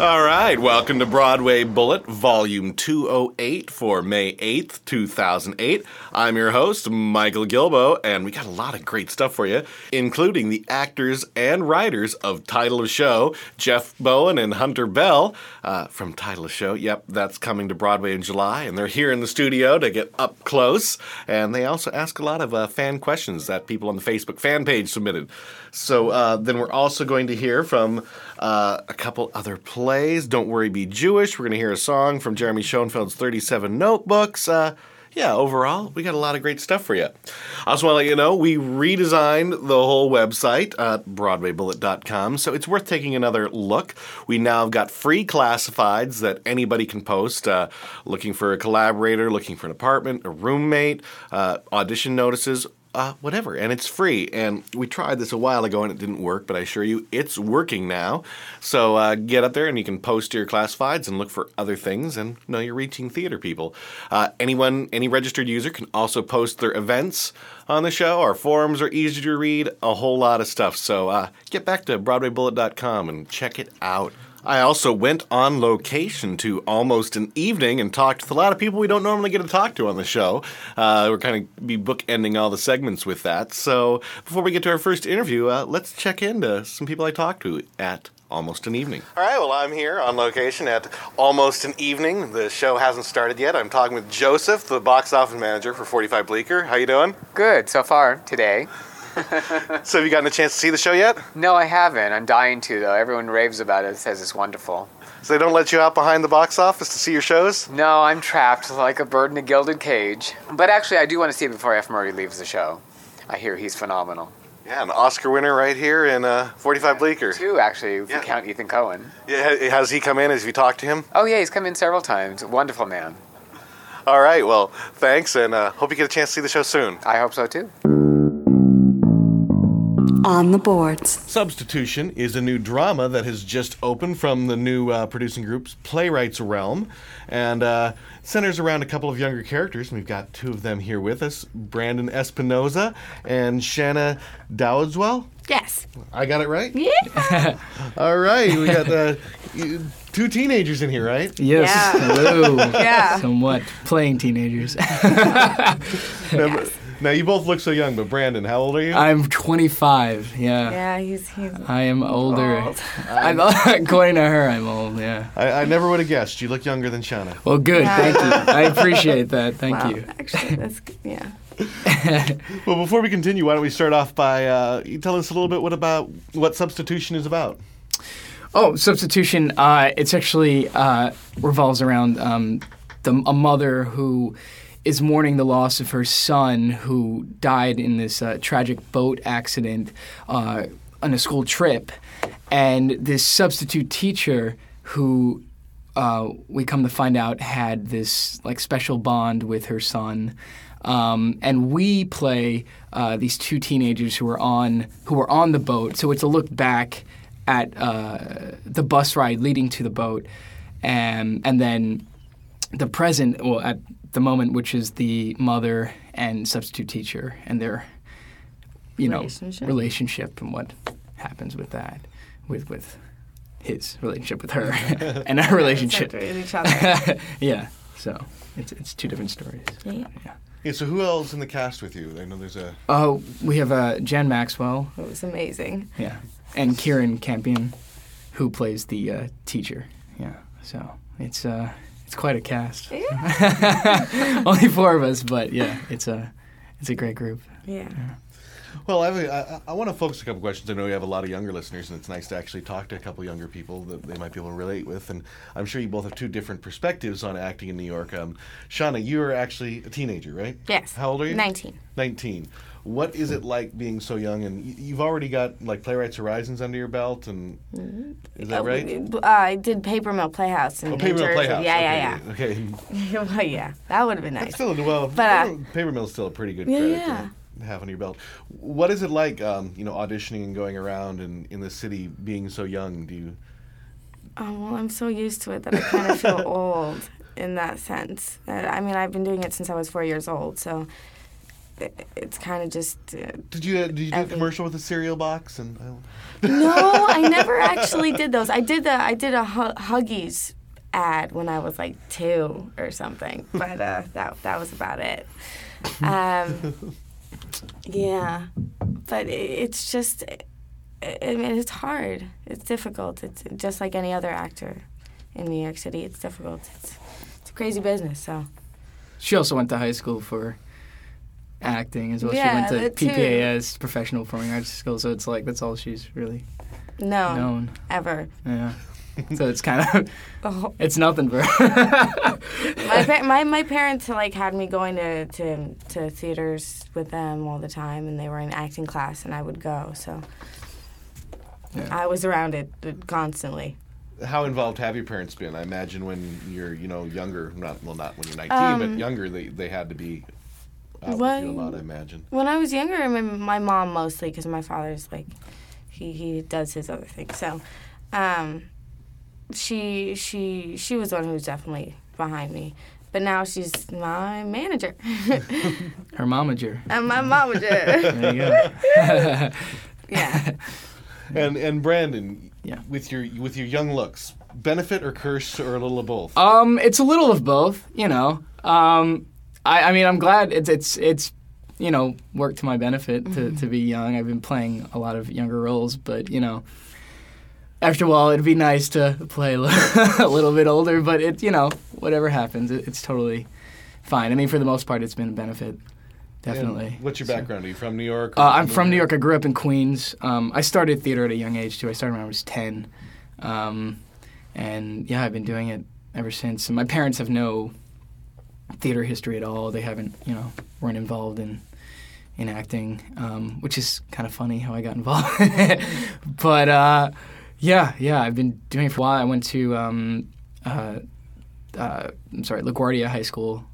All right, welcome to Broadway Bullet, Volume 208 for May 8th, 2008. I'm your host, Michael Gilboe, and we got a lot of great stuff for you, including the actors and writers of Title of Show, Jeff Bowen and Hunter Bell uh, from Title of Show. Yep, that's coming to Broadway in July, and they're here in the studio to get up close. And they also ask a lot of uh, fan questions that people on the Facebook fan page submitted. So uh, then we're also going to hear from uh, a couple other plays. Don't Worry, Be Jewish. We're going to hear a song from Jeremy Schoenfeld's 37 Notebooks. Uh, yeah, overall, we got a lot of great stuff for you. I also want to let you know we redesigned the whole website at BroadwayBullet.com, so it's worth taking another look. We now have got free classifieds that anybody can post, uh, looking for a collaborator, looking for an apartment, a roommate, uh, audition notices, uh, whatever, and it's free. And we tried this a while ago and it didn't work, but I assure you it's working now. So uh, get up there and you can post your classifieds and look for other things, and know you're reaching theater people. Uh, anyone, any registered user can also post their events on the show. Our forums are easy to read, a whole lot of stuff. So uh, get back to BroadwayBullet.com and check it out. I also went on location to almost an evening and talked with a lot of people we don't normally get to talk to on the show. Uh, we're kind of be bookending all the segments with that. So before we get to our first interview, uh, let's check into some people I talked to at Almost an Evening. All right, well, I'm here on location at Almost an Evening. The show hasn't started yet. I'm talking with Joseph, the box office manager for 45 Bleecker. How you doing? Good so far today. So have you gotten a chance to see the show yet? No, I haven't. I'm dying to though. Everyone raves about it. Says it's wonderful. So they don't let you out behind the box office to see your shows? No, I'm trapped like a bird in a gilded cage. But actually, I do want to see it before F. Murray leaves the show. I hear he's phenomenal. Yeah, an Oscar winner right here in uh, 45 Bleecker. Two, actually, if Yeah. you count Ethan Coen. Yeah, has he come in? Has you talked to him? Oh yeah, he's come in several times. Wonderful man. All right, well, thanks, and uh, hope you get a chance to see the show soon. I hope so too. On the boards. Substitution is a new drama that has just opened from the new uh, producing group's Playwrights Realm, and uh, centers around a couple of younger characters. And we've got two of them here with us Brandon Espinoza and Shana Dowdeswell. Yes. I got it right? Yeah. All right, we got uh, two teenagers in here, right? Yes. Yeah. Hello. Yeah. Somewhat playing teenagers. Now, now, you both look so young, but Brandon, how old are you? I'm 25. Yeah. Yeah, he's he's I am older. Old. I'm, according to her, I'm old. Yeah. I, I never would have guessed. You look younger than Shana. Well, good. Yeah. Thank you. I appreciate that. Thank wow. you. Actually, that's good. yeah. Well, before we continue, why don't we start off by uh, you tell us a little bit what about what substitution is about? Oh, substitution. Uh, it's actually uh, revolves around um, the, a mother who is mourning the loss of her son who died in this uh, tragic boat accident uh, on a school trip, and this substitute teacher who uh, we come to find out had this like special bond with her son. Um, and we play uh, these two teenagers who are on who were on the boat. So it's a look back at uh, the bus ride leading to the boat, and and then the present, well, at the moment, which is the mother and substitute teacher and their, you know, Relationship. relationship and what happens with that, with with his relationship with her and our relationship. With each other. yeah, so it's it's two different stories. Yeah. Yeah. So who else in the cast with you? I know there's a. Oh, we have uh, Jan Maxwell, It was amazing. yeah, and Kieran Campion, who plays the uh, teacher. yeah. So it's uh, it's quite a cast. Only four of us, but yeah, it's a it's a great group. Yeah. Well, I, have a- I, I want to focus a couple questions. I know you have a lot of younger listeners, and it's nice to actually talk to a couple younger people that they might be able to relate with. And I'm sure you both have two different perspectives on acting in New York. Um, Shauna, you are actually a teenager, right? Yes. How old are you? 19. 19. What is it like being so young? And y- you've already got like Playwrights Horizons under your belt, and is that right? Uh, I did Paper Mill Playhouse in Oh, New Paper Mill Jersey. Playhouse. Yeah, okay. yeah, Okay. yeah. well, yeah, that would have been nice. Still, well, But, uh, Paper, Mill's still a pretty good Yeah, credit yeah. to have under your belt. What is it like, um, you know, auditioning and going around and in the city being so young? Do you? Oh, well, I'm so used to it that I kind of feel old in that sense. Uh, I mean, I've been doing it since I was four years old, so it's kind of just. Uh, Did you? uh, Did you do a commercial with a cereal box? And no, I never actually did those. I did the I did a Huggies ad when I was like two or something, but uh, that that was about it. Um, yeah, but it, it's just. I I mean, it's hard. It's difficult. It's just like any other actor in New York City. It's difficult. It's, it's a crazy business. So She also went to high school for acting as well. Yeah, she went that to too. PPAS, Professional Performing Arts School. So it's like that's all she's really no, known. ever. Yeah. so it's kind of Oh, it's nothing for her. my, pa- my my parents like had me going to, to to theaters with them all the time, and they were in acting class, and I would go. So Yeah. I was around it constantly. how involved have your parents been? I imagine when you're, you know, younger, not well, not when you're 19, Um, but younger, they they had to be out Well, with you a lot. I imagine. When I was younger, my, my mom mostly, because my father's like, he, he does his other thing. So, um, she she she was the one who was definitely behind me. But now she's my manager her momager. and my momager. There you go. yeah. And and Brandon, Yeah. with your with your young looks, benefit or curse or a little of both? Um, it's a little of both, you know. Um, I, I mean, I'm glad it's it's it's you know worked to my benefit to, to be young. I've been playing a lot of younger roles, but you know, after a while, it'd be nice to play a little bit older. But it, you know, whatever happens, it, it's totally fine. I mean, for the most part, it's been a benefit, definitely. And what's your So- background? Are you from New York? Uh, I'm from New here? York. I grew up in Queens. Um, I started theater at a young age too. I started when I was ten, um, and yeah, I've been doing it ever since. And my parents have no theater history at all. They haven't, you know, weren't involved in in acting, um, which is kind of funny how I got involved. but uh, yeah, yeah, I've been doing it for a while. I went to um, uh, uh, I'm sorry, LaGuardia High School,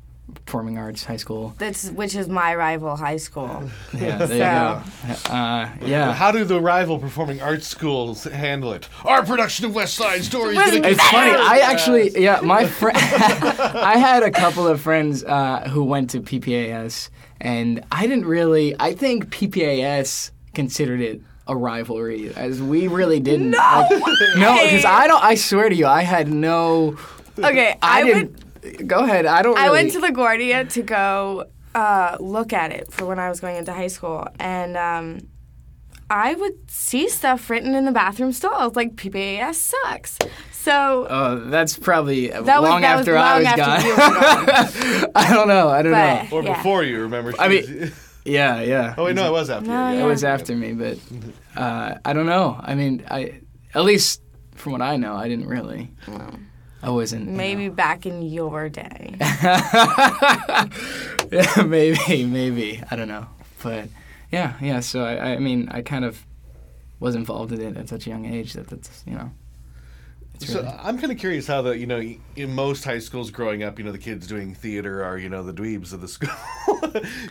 Performing Arts High School. That's which is my rival high school. Yeah, there you go. Uh, yeah. How do the rival performing arts schools handle it? Our production of West Side Story is Wasn't It's funny. I actually, yeah, my friend, I had a couple of friends uh, who went to PPAS, and I didn't really. I think PPAS considered it a rivalry, as we really didn't. No, no, because I don't. I swear to you, I had no. Okay, I, I, didn't. Went. Go ahead. I don't. I went to LaGuardia to go uh, look at it for when I was going into high school, and um, I would see stuff written in the bathroom stalls like PPAS sucks. So Oh, that's probably was- long that was after I long was after you gone. I don't know. I don't But- know. Or Yeah. before you, remember? I mean- Yeah, yeah. oh, wait, no, it was after No, you. It was after me, but uh, I don't know. I mean, I at least from what I know, I didn't really. I wasn't. you maybe back in your day. know. maybe, maybe. I don't know. But yeah, yeah. So I, I mean, I kind of was involved in it at such a young age that that's you know. It's So really, I'm kind of curious how the you know in most high schools growing up, you know the kids doing theater are you know the dweebs of the school,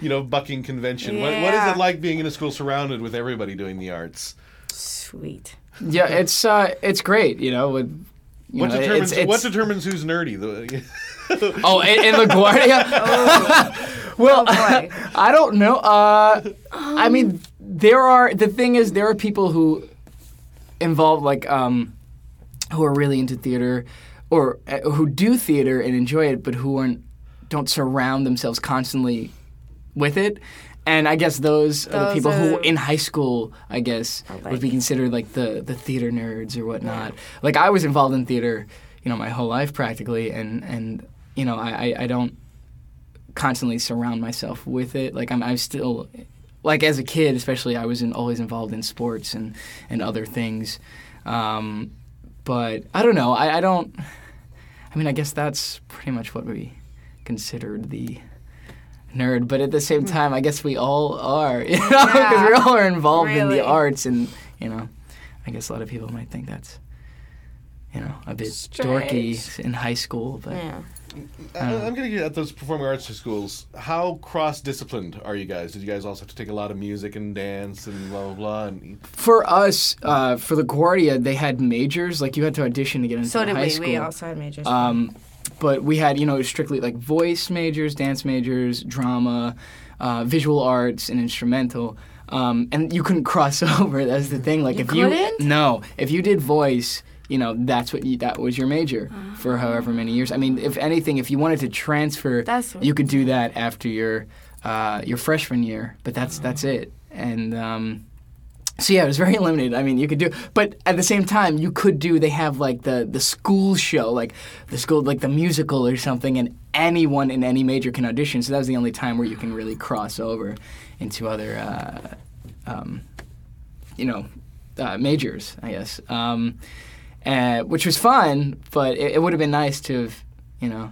you know bucking convention. What, what is it like being in a school surrounded with everybody doing the arts? Sweet. yeah, it's uh, it's great. You know, with you What know, determines it's, it's, what determines who's nerdy? The, Oh, in, in LaGuardia? well, boy. I don't know. Uh, I mean, there are the thing is there are people who involve like um, who are really into theater or uh, who do theater and enjoy it, but who aren't don't surround themselves constantly with it. And I guess those, are the Those people who in high school, I guess, would be considered like the the theater nerds or whatnot. Like I was involved in theater, you know, my whole life practically, and and you know, I I, I don't constantly surround myself with it. Like I'm I'm still like as a kid, especially, I was in, always involved in sports and and other things. Um, but I don't know. I, I don't. I mean, I guess that's pretty much what we considered the nerd. But at the same time, I guess we all are, you know, because Yeah. we all are involved in the arts, and you know, I guess a lot of people might think that's. You know, a bit dorky in high school, but Yeah. I- I'm going to get at those performing arts schools. How cross disciplined are you guys? Did you guys also have to take a lot of music and dance and blah blah blah? And for us, uh, for LaGuardia, they had majors. Like you had to audition to get into So did high we. school. We also had majors. Um, but we had, you know, strictly like voice majors, dance majors, drama, uh, visual arts, and instrumental. Um, and you couldn't cross over. That's the thing. Like You if you couldn't? no, if you did voice, you know, that's what you, that was your major for however many years. I mean, if anything, if you wanted to transfer, That's you could do that after your uh, your freshman year. But that's that's it. And um, so yeah, it was very limited. I mean, you could do, but at the same time, you could do. They have like the the school show, like the school, like the musical or something, and anyone in any major can audition. So that was the only time where you can really cross over into other, uh, um, you know, uh, majors, I guess. Um, uh, which was fun, but it, it would have been nice to have, you know,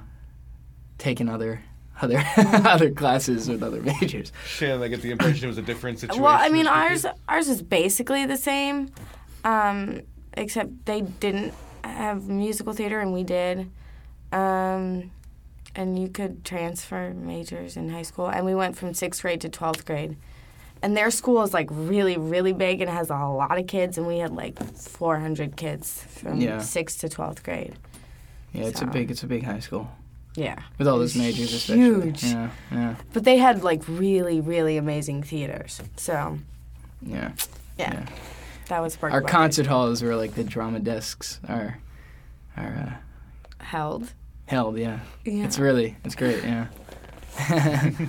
taken other. Other other classes with other majors. Shannon, I get the impression it was a different situation. Well, I mean, ours ours is basically the same, um, except they didn't have musical theater and we did, um, and you could transfer majors in high school. And we went from sixth grade to twelfth grade, and their school is like really really big and has a lot of kids, and we had like four hundred kids from Yeah. sixth to twelfth grade. Yeah, it's a big it's a big high school Yeah, with all those majors, especially. huge. Yeah, yeah, but they had like really really amazing theaters. So yeah. yeah, Yeah. that was part Our of what concert halls were like the drama desks are are uh, held. held. Yeah. Yeah. it's really it's great. Yeah.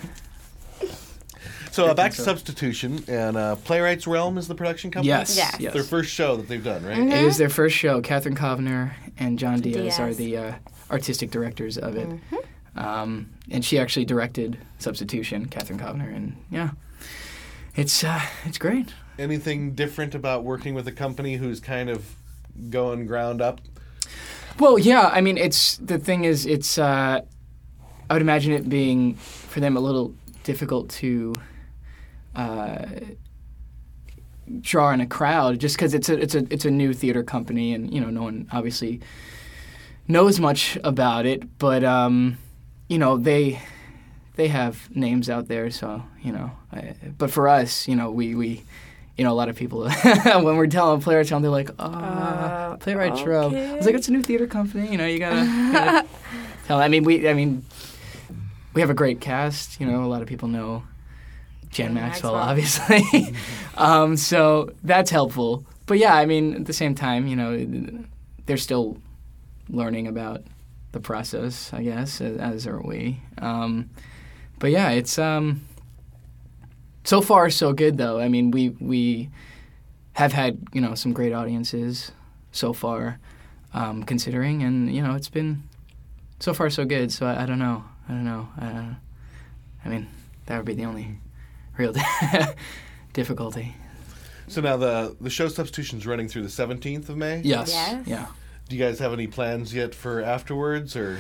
So uh, back to substitution and uh, Playwrights Realm is the production company. Yes. Yes. Yes. Their first show that they've done, right? It was their first show. Katherine Kovner and John Diaz, are the uh, artistic directors of it. Mm-hmm. Um, and she actually directed Substitution, Katherine Kovner, and yeah, it's uh, it's great. Anything different about working with a company who's kind of going ground up? Well, yeah. I mean, it's the thing is, it's. Uh, I would imagine it being for them a little difficult to uh, draw in a crowd, just because it's a it's a it's a new theater company, and you know, no one obviously knows much about it. But um, you know, they they have names out there, so you know. I, but for us, you know, we we. You know, a lot of people when we're telling playwrights, tell they're like, "Oh, Uh, playwrights row." I was like, "It's a new theater company. You know, you gotta." you gotta tell. I mean, we. I mean, we have a great cast. You know, a lot of people know Jan Maxwell, Maxwell. obviously. um, so that's helpful. But yeah, I mean, at the same time, you know, they're still learning about the process, I guess, as, as are we. Um, but yeah, it's um, so far so good though. I mean, we we have had you know some great audiences so far, um, considering, and you know, it's been so far so good. So I, I don't know. I don't know. Uh, I mean, that would be the only real difficulty. So now the the show substitution's running through the 17th of May. Yes. Yes. Yeah. Do you guys have any plans yet for afterwards, or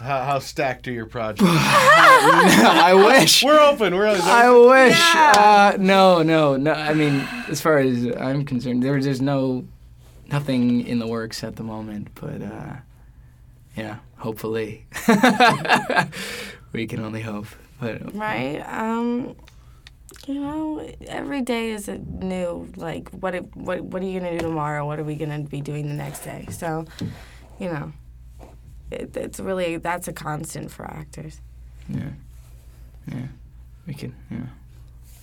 how, how stacked are your projects? I wish. We're open. We're open. I wish. Uh, no, no, no. I mean, as far as I'm concerned, there's there's no nothing in the works at the moment. But uh, yeah, hopefully, we can only hope. But right? Um, you know, every day is a new like what it, what what are you gonna do tomorrow? What are we gonna be doing the next day? So, you know, it, it's really that's a constant for actors. yeah, yeah, we can, Yeah.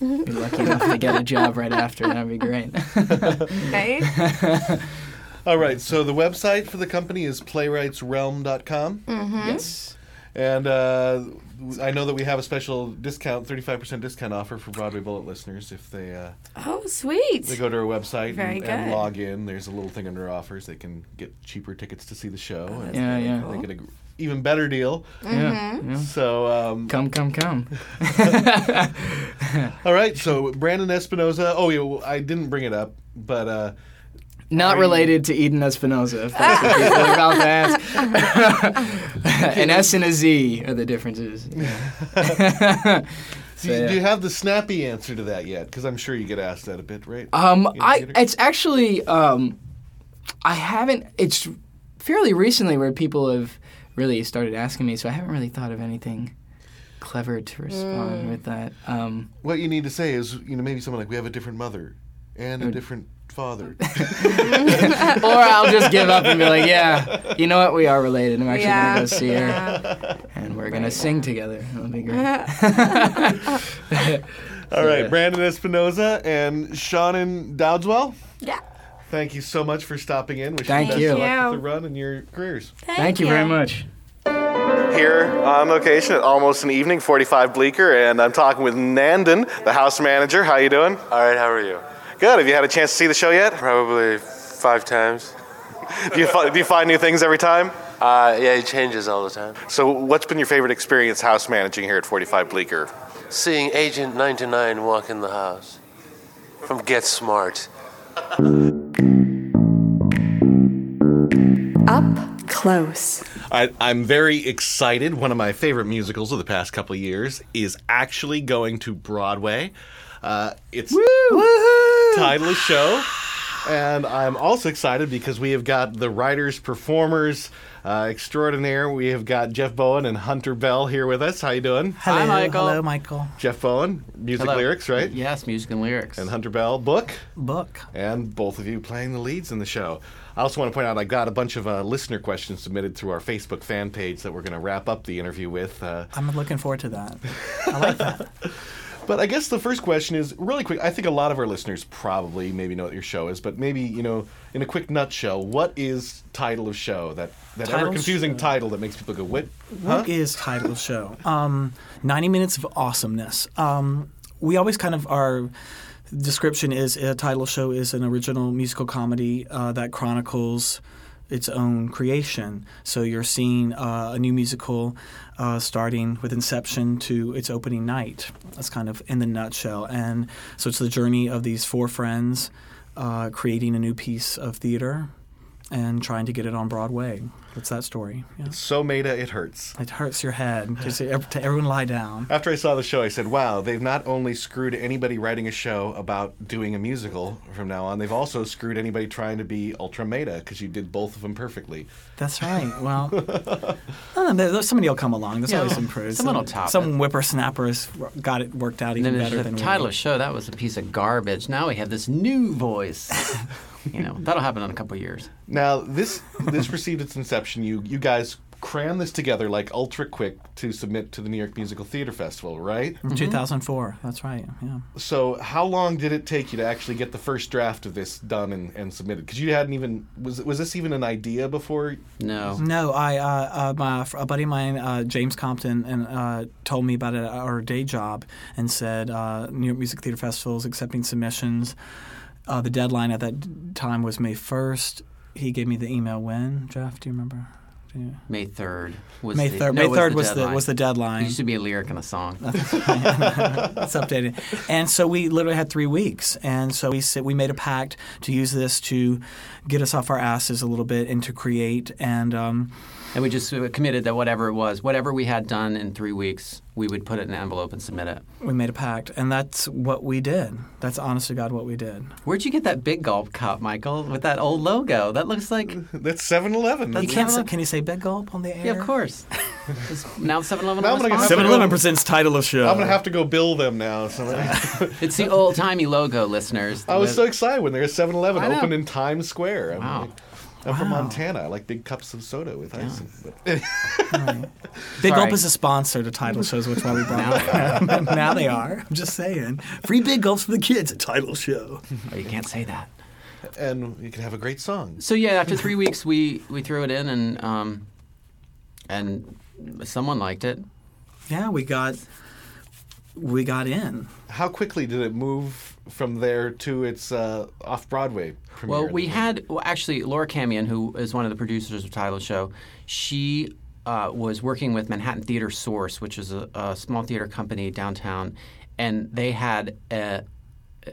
Be lucky enough to get a job right after. That'd be great. Right? All right. So the website for the company is playwrightsrealm.com. Mm-hmm. Yes. And uh, I know that we have a special discount, 35% discount offer for Broadway Bullet listeners if they uh, Oh, sweet. they go to our website Very and, and log in. There's a little thing under offers. They can get cheaper tickets to see the show. and Yeah, yeah. They get an even better deal. Yeah, yeah. So, um, Come, come, come. all right. So, Brandon Espinoza. Oh, yeah, well, I didn't bring it up, but uh, Not you- related to Eden Espinosa, if that's what people about to ask. an S and a Z are the differences. do, you, yeah. do you have the snappy answer to that yet? Because I'm sure you get asked that a bit, right? Um, I it's actually um, I haven't. It's fairly recently where people have really started asking me, so I haven't really thought of anything clever to respond Mm. with that. Um, what you need to say is, you know, maybe something like, "We have a different mother and a different father." or I'll just give up and be like, yeah, you know what? We are related. I'm actually Yeah, gonna go see her, yeah. and we're gonna sing together. That'll be great. All right, yeah. Brandon Espinoza and Shannon Dowdeswell. Yeah. Thank you so much for stopping in. Wish Thank the best you. of luck Thank with you. the run and your careers. Thank you very much. Here on location at almost an evening, 45 Bleecker, and I'm talking with Nandon, the house manager. How you doing? All right, how are you? Good. Have you had a chance to see the show yet? Probably five times. Do you, fi- do you find new things every time? Uh, yeah, it changes all the time. So, what's been your favorite experience house managing here at 45 Bleecker? Seeing Agent 99 walk in the house from Get Smart. Up close. I, I'm very excited. One of my favorite musicals of the past couple years is actually going to Broadway. Uh, it's Title of Show. And I'm also excited because we have got the writers, performers uh, extraordinaire. We have got Jeff Bowen and Hunter Bell here with us. How you doing? Hello, Michael. Hello, Michael. Jeff Bowen, music Hello. lyrics, right? Yes, music and lyrics. And Hunter Bell, book. Book. and both of you playing the leads in the show. I also want to point out I got a bunch of uh, listener questions submitted through our Facebook fan page that we're going to wrap up the interview with. Uh, I'm looking forward to that. I like that. but I guess the first question is really quick. I think a lot of our listeners probably maybe know what your show is, but maybe you know in a quick nutshell, what is title of show that that ever confusing show. title that makes people go what? What is title of show? Um, 90 minutes of awesomeness. Um, we always kind of our description is a title show is an original musical comedy uh, that chronicles its own creation. So you're seeing uh, a new musical uh, starting with inception to its opening night. That's kind of in the nutshell. And so it's the journey of these four friends uh, creating a new piece of theater and trying to get it on Broadway. That's that story. Yeah. So meta it hurts. It hurts your head. Just to everyone lie down. After I saw the show, I said, "Wow, they've not only screwed anybody writing a show about doing a musical from now on, they've also screwed anybody trying to be ultra meta because you did both of them perfectly." That's right. Well, there- somebody will come along. There's Yeah, always improved. someone Some- will top Some it. whippersnapper has got it worked out even then better there's than the title did. of show. That was a piece of garbage. Now we have this new voice. you know, that'll happen in a couple of years. Now this this received its inception. You you guys crammed this together like ultra quick to submit to the New York Musical Theater Festival, right? From 2004. That's right. Yeah. So how long did it take you to actually get the first draft of this done and, and submitted? Because you hadn't even was was this even an idea before? No. No, I uh, uh, my a buddy of mine, uh, James Compton, and uh, told me about it at our day job and said uh, New York Music Theater Festival is accepting submissions. Uh, the deadline at that time was May first. He gave me the email when Jeff. Do you remember? Do you- May 3rd was May the, third. no, May third was the deadline. was the It deadline. used to be a lyric in a song. It's updated. And so we literally had three weeks. And so we said we made a pact to use this to get us off our asses a little bit and to create. And um, And we just uh, committed that whatever it was, whatever we had done in three weeks, we would put it in an envelope and submit it. we made a pact. And that's what we did. That's honest to God what we did. Where'd you get that big gulp cup, Michael, with that old logo? That looks like. That's 7-Eleven. You can't say, can you say big gulp on the air? Yeah, of course. Now 7 Eleven Now I'm gonna have 7-Eleven presents title of show. I'm gonna have to go bill them now. So It's the old timey logo, listeners. I was With- so excited when there's 7-Eleven I know. open in Times Square. I'm, Wow. like- I'm from Montana. I like big cups of soda with ice. in- But Big Sorry. Gulp is a sponsor to title shows, which is why we brought it. now they are. I'm just saying. Free big gulps for the kids at title show. Oh, you can't say that. and you can have a great song. So yeah, after three weeks, we we threw it in, and um, and someone liked it. Yeah, we got we got in. How quickly did it move from there to its uh, off Broadway premiere? Well, we had well, actually Laura Camien, who is one of the producers of Tyler Show. She uh, was working with Manhattan Theater Source, which is a, a small theater company downtown, and they had a,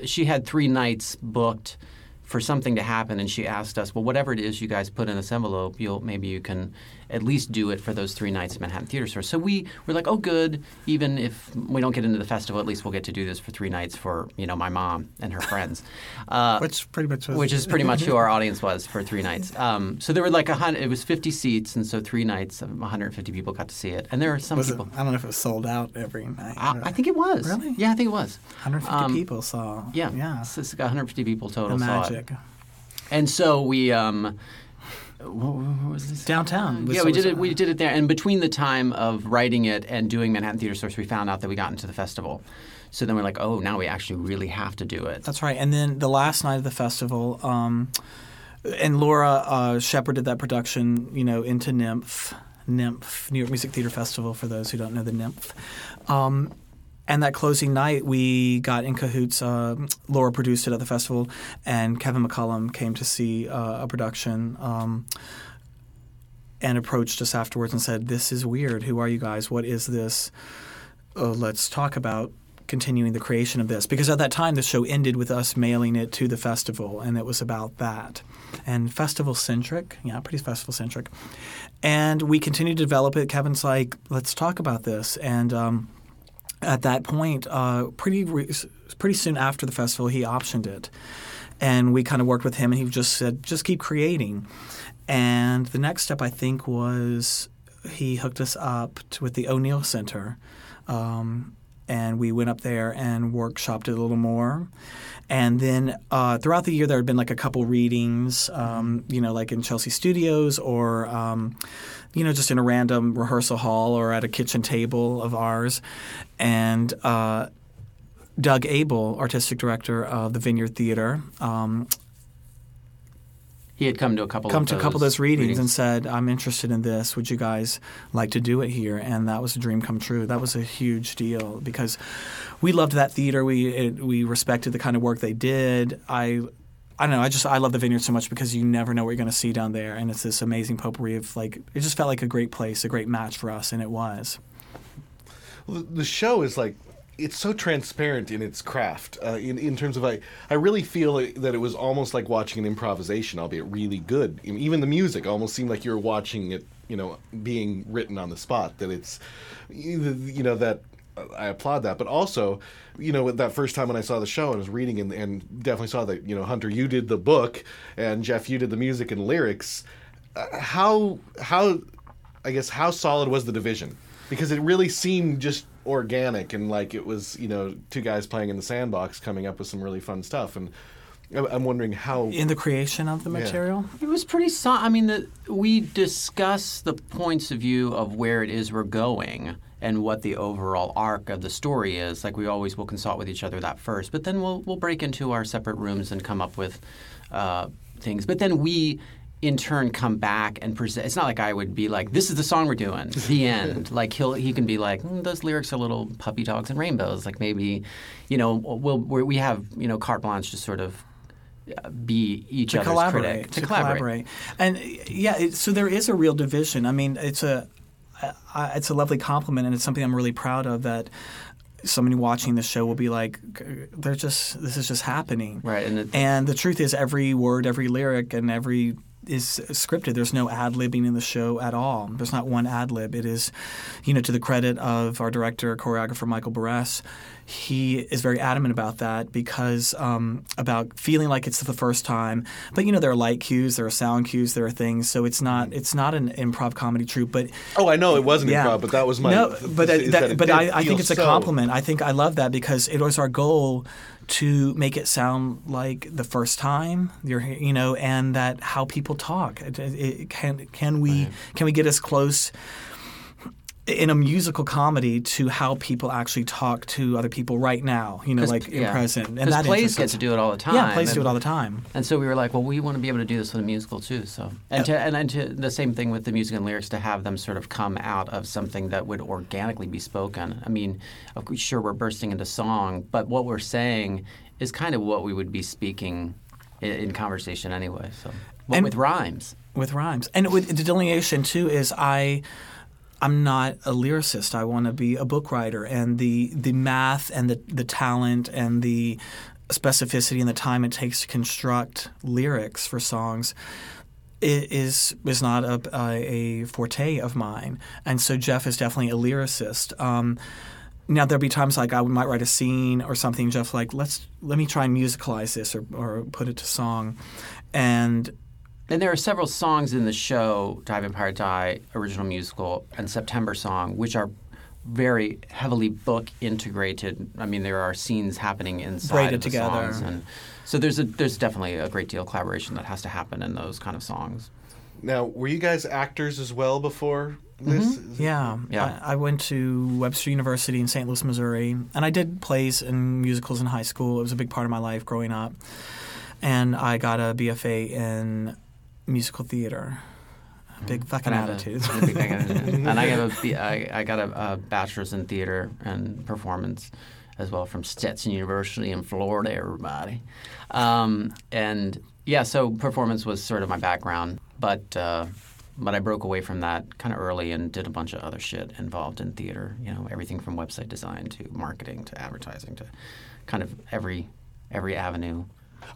she had three nights booked for something to happen, and she asked us, well, whatever it is you guys put in this envelope, you'll maybe you can at least do it for those three nights at Manhattan Theater Source. So we were like, oh, good. Even if we don't get into the festival, at least we'll get to do this for three nights for you know my mom and her friends. Uh, Which pretty much was which is pretty much who our audience was for three nights. Um, so there were like a hundred. It was fifty seats, and so three nights, um, 150 people got to see it. And there are some Was it, people. I don't know if it was sold out every night. I, I think it was. Really? Yeah, I think it was. 150 Um, people saw. Yeah, yeah. So it's got 150 people total The saw it. magic. And so we. Um, what, what was this? Downtown. was Yeah, we did it. We did it there, and between the time of writing it and doing Manhattan Theater Source, we found out that we got into the festival. So then we're like, oh, now we actually really have to do it. That's right. And then the last night of the festival, um, and Laura uh, shepherded that production, you know, into NYMF, NYMF, New York Music Theater Festival. For those who don't know the NYMF. Um, and that closing night, we got in cahoots. Uh, Laura produced it at the festival, and Kevin McCollum came to see uh, a production. Um, and approached us afterwards and said, "This is weird. Who are you guys? What is this? Uh, let's talk about continuing the creation of this." Because at that time, the show ended with us mailing it to the festival, and it was about that and festival centric. Yeah, pretty festival centric. And we continued to develop it. Kevin's like, "Let's talk about this," and. Um, at that point, uh, pretty re- pretty soon after the festival, he optioned it, and we kind of worked with him, and he just said, "Just keep creating." And the next step, I think, was he hooked us up to, with the O'Neill Center, um, and we went up there and workshopped it a little more. And then uh, throughout the year, there had been like a couple readings, um, you know, like in Chelsea Studios or, um, you know, just in a random rehearsal hall or at a kitchen table of ours. And uh, Doug Aibel, artistic director of the Vineyard Theater, um, He had come to a couple. come of to a couple of those those readings, and said, "I'm interested in this. Would you guys like to do it here?" And that was a dream come true. That was a huge deal because we loved that theater. We it, we respected the kind of work they did. I. I don't know. I just I love the vineyard so much because you never know what you're going to see down there, and it's this amazing potpourri of like. It just felt like a great place, a great match for us, and it was. Well, the- the show is like it's so transparent in its craft uh, in, in terms of I, I really feel that it was almost like watching an improvisation albeit really good even the music almost seemed like you were watching it you know being written on the spot that it's you know that I applaud that but also you know that first time when I saw the show and was reading and, and definitely saw that you know Hunter you did the book and Jeff you did the music and lyrics uh, how how I guess how solid was the division? Because it really seemed just organic and like it was, you know, two guys playing in the sandbox coming up with some really fun stuff. And I- I'm wondering how. In the creation of the Yeah. material, It was pretty. So- I mean, the, we discuss the points of view of where it is we're going and what the overall arc of the story is. Like we always will consult with each other that first, but then we'll we'll break into our separate rooms and come up with uh, things. But then we. In turn, come back and present. It's not like I would be like, "This is the song we're doing." The end. like he'll he can be like, "Hmm, "Those lyrics are little puppy dogs and rainbows." Like maybe, you know, we'll we're, we have you know carte blanche to sort of uh, be each to other's collaborate, critic to collaborate, collaborate. and uh, yeah, it, so there is a real division. I mean, it's a I, it's a lovely compliment, and it's something I'm really proud of that. Somebody watching the show will be like, "They're just this is just happening." Right, and, And the truth is, every word, every lyric, and every is scripted. There's no ad libbing in the show at all. There's not one ad lib. It is, you know, to the credit of our director, choreographer Michael Berresse, he is very adamant about that because um, about feeling like it's the first time. But you know, there are light cues, there are sound cues, there are things. So it's not it's not an improv comedy troupe, but Oh, I know it wasn't yeah. improv, but that was my. no. But is that, it but I, I think it's a compliment. I think I love that because it was our goal to make it sound like the first time you're you know, and that how people talk. It, it, can can we can we get as close in a musical comedy to how people actually talk to other people right now. You know, like in yeah. present. And that plays get to do it all the time. Yeah, plays do it all the time. And so we were like, well, we want to be able to do this with a musical too. So and to, and, and to the same thing with the music and lyrics to have them sort of come out of something that would organically be spoken. I mean, of course, sure we're bursting into song, but what we're saying is kind of what we would be speaking in, in conversation anyway. So And- with rhymes. with rhymes. And with the delineation too is I I'm not a lyricist. I want to be a book writer and the the math and the the talent and the specificity and the time it takes to construct lyrics for songs is is not a, a, a forte of mine. And so Jeff is definitely a lyricist. Um, now there'll be times like I might write a scene or something. Jeff like let's let me try and musicalize this or, or put it to song, and And there are several songs in the show, Die Vampire Die, original musical, and September Song, which are very heavily book integrated. I mean, there are scenes happening inside Braided of the together. songs, and so there's a there's definitely a great deal of collaboration that has to happen in those kind of songs. Now, were you guys actors as well before mm-hmm. this? Is- Yeah, Yeah. I, I went to Webster University in St. Louis, Missouri, and I did plays and musicals in high school. It was a big part of my life growing up, and I got a BFA in musical theater. Big fucking And I a- attitude. a big attitude. and I have a I got a, a bachelor's in theater and performance as well from Stetson University in Florida. Everybody, um, and yeah, so performance was sort of my background, but. Uh, but I broke away from that kind of early and did a bunch of other shit involved in theater. You know, everything from website design to marketing to advertising to kind of every every avenue.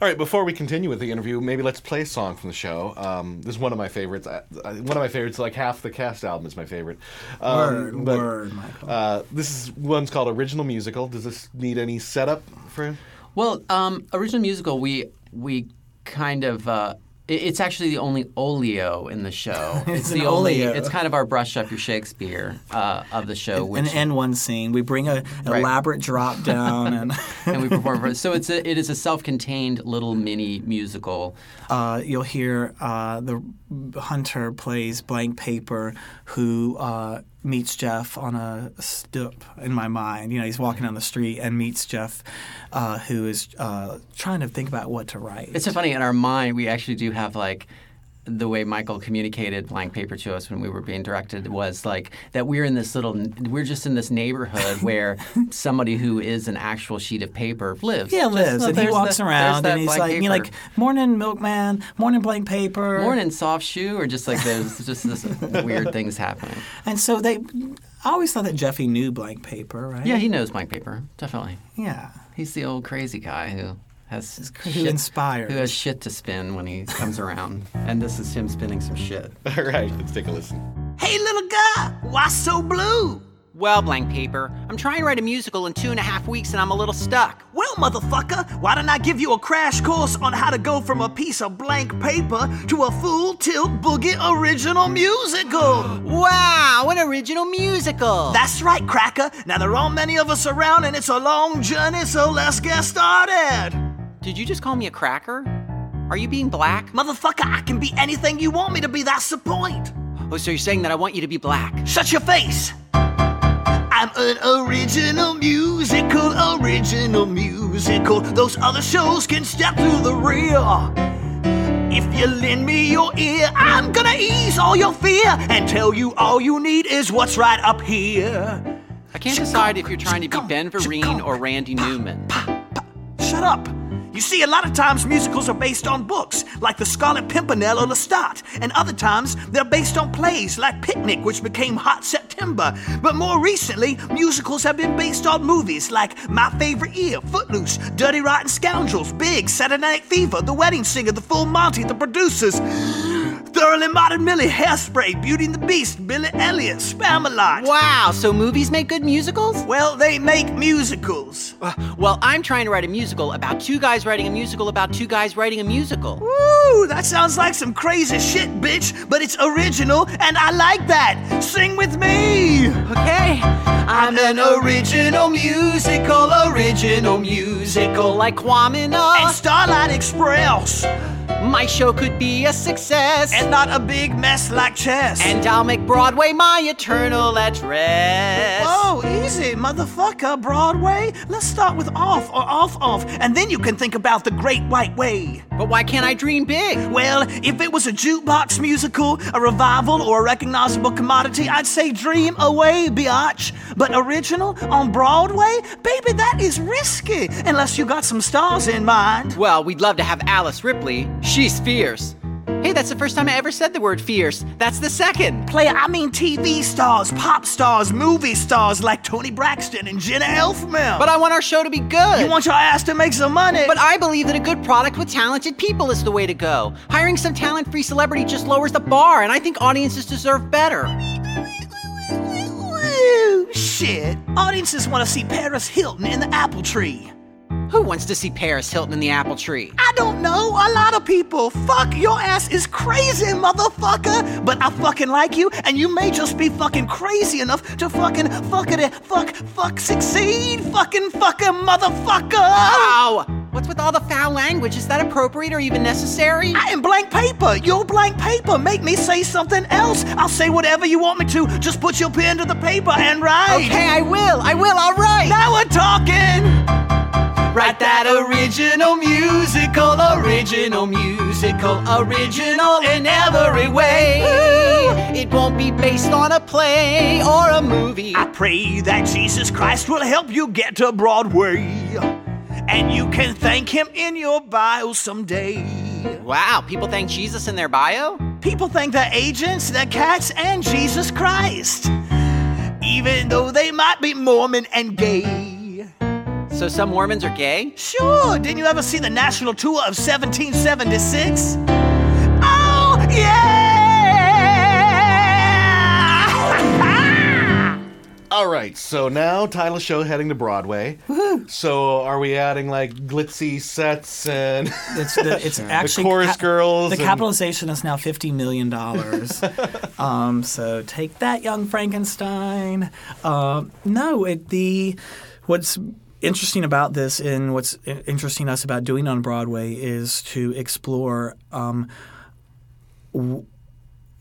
All right, before we continue with the interview, maybe let's play a song from the show. Um, this is one of my favorites. I, I, one of my favorites, like half the cast album is my favorite. Um, Word, but, word, Michael. Uh, this is one's called Original Musical. Does this need any setup for? Well, um, original musical, we we kind of. Uh, it- it's actually the only olio in the show. It's the an only. It's kind of our brush up your Shakespeare uh, of the show, An which N one scene. We bring a Right. elaborate drop down, and and we perform. For, so it's a, it is a self-contained little mini musical. uh, you'll hear uh, the hunter plays blank paper, who uh, meets Jeff on a stoop. In my mind, you know, he's walking down the street and meets Jeff, uh, who is uh, trying to think about what to write. It's so funny in our mind. We actually do have like. The way Michael communicated blank paper to us when we were being directed was like that we're in this little, we're just in this neighborhood where somebody who is an actual sheet of paper lives. yeah, Just, lives, well, and he walks the- around, and he's like, you like, "Morning, milkman. Morning, blank paper." Morning soft shoe, or just like there's just this weird things happening. And so they, I always thought that Jeffy knew blank paper, right? Yeah, he knows blank paper, definitely. yeah. He's the old crazy guy who has Who inspires. who has shit to spin when he comes around, and this is him spinning some shit. All right, let's take a listen. Hey, little guy, why so blue? Well, blank paper, I'm trying to write a musical in two and a half weeks and I'm a little stuck. Well, motherfucker, why don't I give you a crash course on how to go from a piece of blank paper to a full tilt boogie original musical? Wow, an original musical! That's right, Cracker. Now, there aren't many of us around and it's a long journey, so let's get started. Did you just call me a cracker? Are you being black? Motherfucker, I can be anything you want me to be, that's the point. Oh, so you're saying that I want you to be black? Shut your face! I'm an original musical, original musical. Those other shows can step to the rear. If you lend me your ear, I'm gonna ease all your fear and tell you all you need is what's right up here. I can't decide if you're trying to be Ben Vereen or Randy Newman. Shut up! You see, a lot of times musicals are based on books, like The Scarlet Pimpernel or Lestat, and other times they're based on plays, like Picnic, which became Hot September. But more recently, musicals have been based on movies like My Favorite Year, Footloose, Dirty Rotten Scoundrels, Big, Saturday Night Fever, The Wedding Singer, The Full Monty, The Producers, Thoroughly Modern Millie, Hairspray, Beauty and the Beast, Billy Elliot, Spamalot. Wow, so movies make good musicals? Well, they make musicals. Uh, well, I'm trying to write a musical about two guys writing a musical about two guys writing a musical. Woo, that sounds like some crazy shit, bitch, but it's original and I like that. Sing with me. Okay. I'm an original musical, original musical. Like Kwame and. Starlight Express. My show could be a success. And not a big mess like chess. And I'll make Broadway my eternal address. Oh, easy, motherfucker, Broadway. Let's start with off or off off, and then you can think about the great white way. But why can't I dream big? Well, if it was a jukebox musical, a revival, or a recognizable commodity, I'd say dream away, biatch. But original on Broadway? Baby, that is risky, unless you got some stars in mind. Well, we'd love to have Alice Ripley. She's fierce. Hey, that's the first time I ever said the word fierce. That's the second. Player, I mean TV stars, pop stars, movie stars like Toni Braxton and Jenna Elfman. But I want our show to be good. You want your ass to make some money. But I believe that a good product with talented people is the way to go. Hiring some talent free celebrity just lowers the bar, and I think audiences deserve better. Shit. Audiences want to see Paris Hilton in the apple tree. Who wants to see Paris Hilton in the apple tree? I don't know. A lot of people. Fuck, your ass is crazy, motherfucker. But I fucking like you, and you may just be fucking crazy enough to fucking fuckity fuck fuck succeed. Fucking fucking motherfucker. Ow! What's with all the foul language? Is that appropriate or even necessary? I am blank paper. You're blank paper. Make me say something else. I'll say whatever you want me to. Just put your pen to the paper and write. Okay, I will. I will. All right. Now we're talking. Write that original musical, original musical, original in every way. It won't be based on a play or a movie. I pray that Jesus Christ will help you get to Broadway. And you can thank him in your bio someday. Wow, people thank Jesus in their bio? People thank the agents, the cats, and Jesus Christ. Even though they might be Mormon and gay. So some Mormons are gay? Sure. Didn't you ever see the national tour of 1776? Oh, yeah! All right, so now title show heading to Broadway. So are we adding like glitzy sets and It's, the, it's actually the chorus cap- girls? The and- capitalization is now fifty million dollars. um, so take that, young Frankenstein. Um no, it, the what's interesting about this and what's interesting us about doing on Broadway is to explore. Um, w-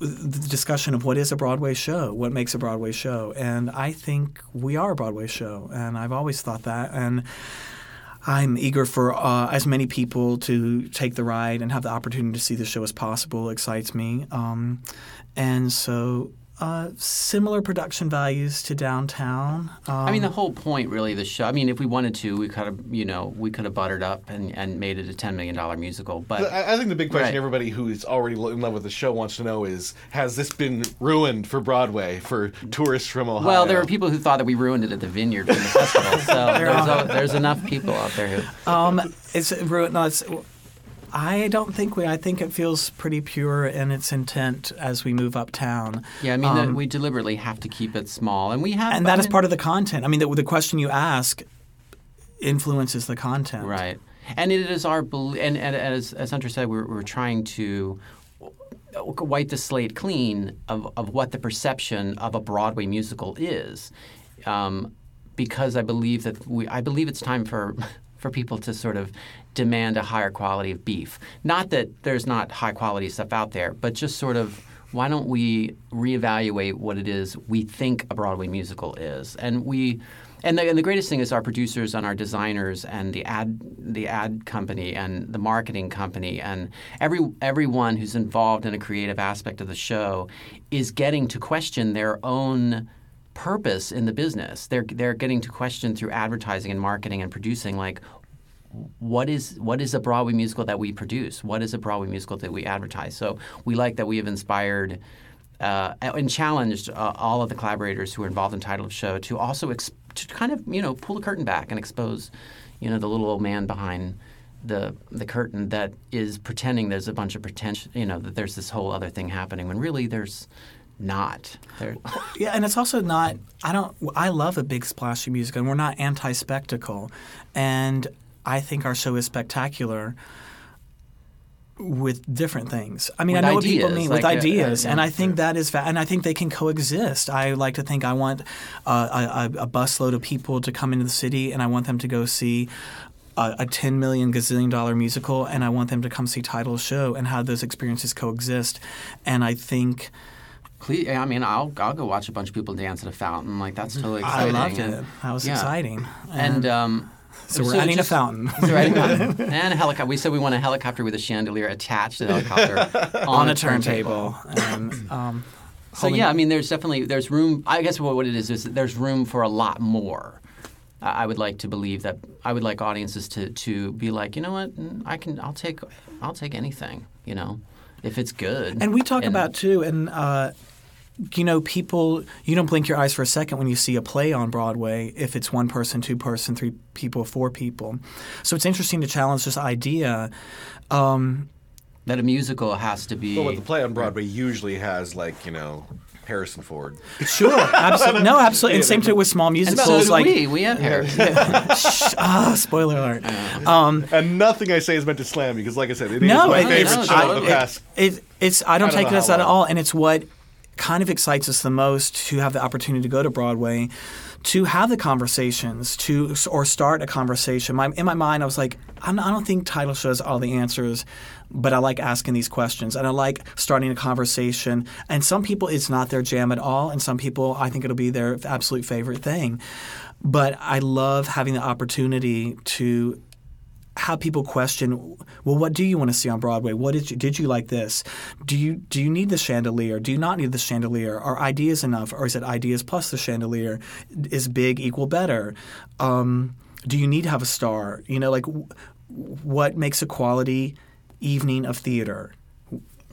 the discussion of what is a Broadway show, what makes a Broadway show, and I think we are a Broadway show, and I've always thought that, and I'm eager for uh, as many people to take the ride and have the opportunity to see the show as possible. Excites me, um, and so uh, similar production values to downtown. Um, I mean, the whole point, really, the show. I mean, if we wanted to, we could have, you know, we could have buttered up and, and made it a ten million dollar musical. But I I think the big question Right. everybody who is already in love with the show wants to know is: Has this been ruined for Broadway for tourists from Ohio? well, there were people who thought that we ruined it at the Vineyard from the festival. So there's, a, there's enough people out there who. um, it's ruined. No, it's. I don't think we. I think it feels pretty pure in its intent as we move uptown. Yeah, I mean, Um, we deliberately have to keep it small, and we have. and that is part of the content. I mean, the, the question you ask influences the content. Right. And it is our and, and as as Hunter said, we're, we're trying to wipe the slate clean of, of what the perception of a Broadway musical is, um, because I believe that we I believe it's time for for people to sort of demand a higher quality of beef. Not that there's not high quality stuff out there, but just sort of why don't we reevaluate what it is we think a Broadway musical is, and we. And the, and the greatest thing is our producers and our designers and the ad the ad company and the marketing company and every everyone who's involved in a creative aspect of the show is getting to question their own purpose in the business. They're they're getting to question through advertising and marketing and producing like what is what is a Broadway musical that we produce? What is a Broadway musical that we advertise? So we like that we have inspired uh, and challenged uh, all of the collaborators who are involved in title of show to also ex- to kind of you know pull the curtain back and expose you know the little old man behind the the curtain that is pretending there's a bunch of pretension you know that there's this whole other thing happening when really there's not. There, Yeah, and it's also not. I don't. I love a big splashy music, and we're not anti-spectacle. And I think our show is spectacular with different things. I mean, With I know what people mean like, with uh, ideas, uh, and yeah, I think that is, va- and I think they can coexist. I like to think I want uh, a, a, a busload of people to come into the city, and I want them to go see a, a ten million gazillion dollar musical, and I want them to come see title show and have those experiences coexist. And I think. I mean, I'll I'll go watch a bunch of people dance at a fountain. Like that's totally I exciting. loved and- it. That was yeah. exciting. And, And- um, So we're adding a fountain. so we're adding and a helicopter. We said we want a helicopter with a chandelier attached to the helicopter on, on a a turntable. and, um, So yeah, I mean, there's definitely there's room. I guess what, what it is is there's room for a lot more. I I would like to believe that I would like audiences to to be like, you know what, Mm, I can, I'll take, I'll take anything, you know, if it's good. And we talk about too, and uh, you know, people. You don't blink your eyes for a second when you see a play on Broadway. If it's one person, two person, three people, four people. So it's interesting to challenge this idea. Um, that a musical has to be. Well, what the play on Broadway usually has, like you know, Harrison Ford. Sure, absolutely. No, absolutely. And same thing with small musicals. so like we. We have Harrison. ah, spoiler alert. Um, and nothing I say is meant to slam you because, like I said, it is no, my it- favorite it's, show I, of the past. it, it, it's I don't I don't take know it as that at all, and it's what kind of excites us the most to have the opportunity to go to Broadway, to have the conversations, to or start a conversation. My, in my mind, I was like, I'm, I don't think title shows all the answers. But I like asking these questions, and I like starting a conversation. And some people, it's not their jam at all, and some people, I think it'll be their absolute favorite thing. But I love having the opportunity to have people question, well, what do you want to see on Broadway? What did you did you like this? Do you do you need the chandelier? Do you not need the chandelier? Are ideas enough, or is it ideas plus the chandelier? Is big equal better? Um, do you need to have a star? You know, like w- what makes a quality evening of theater?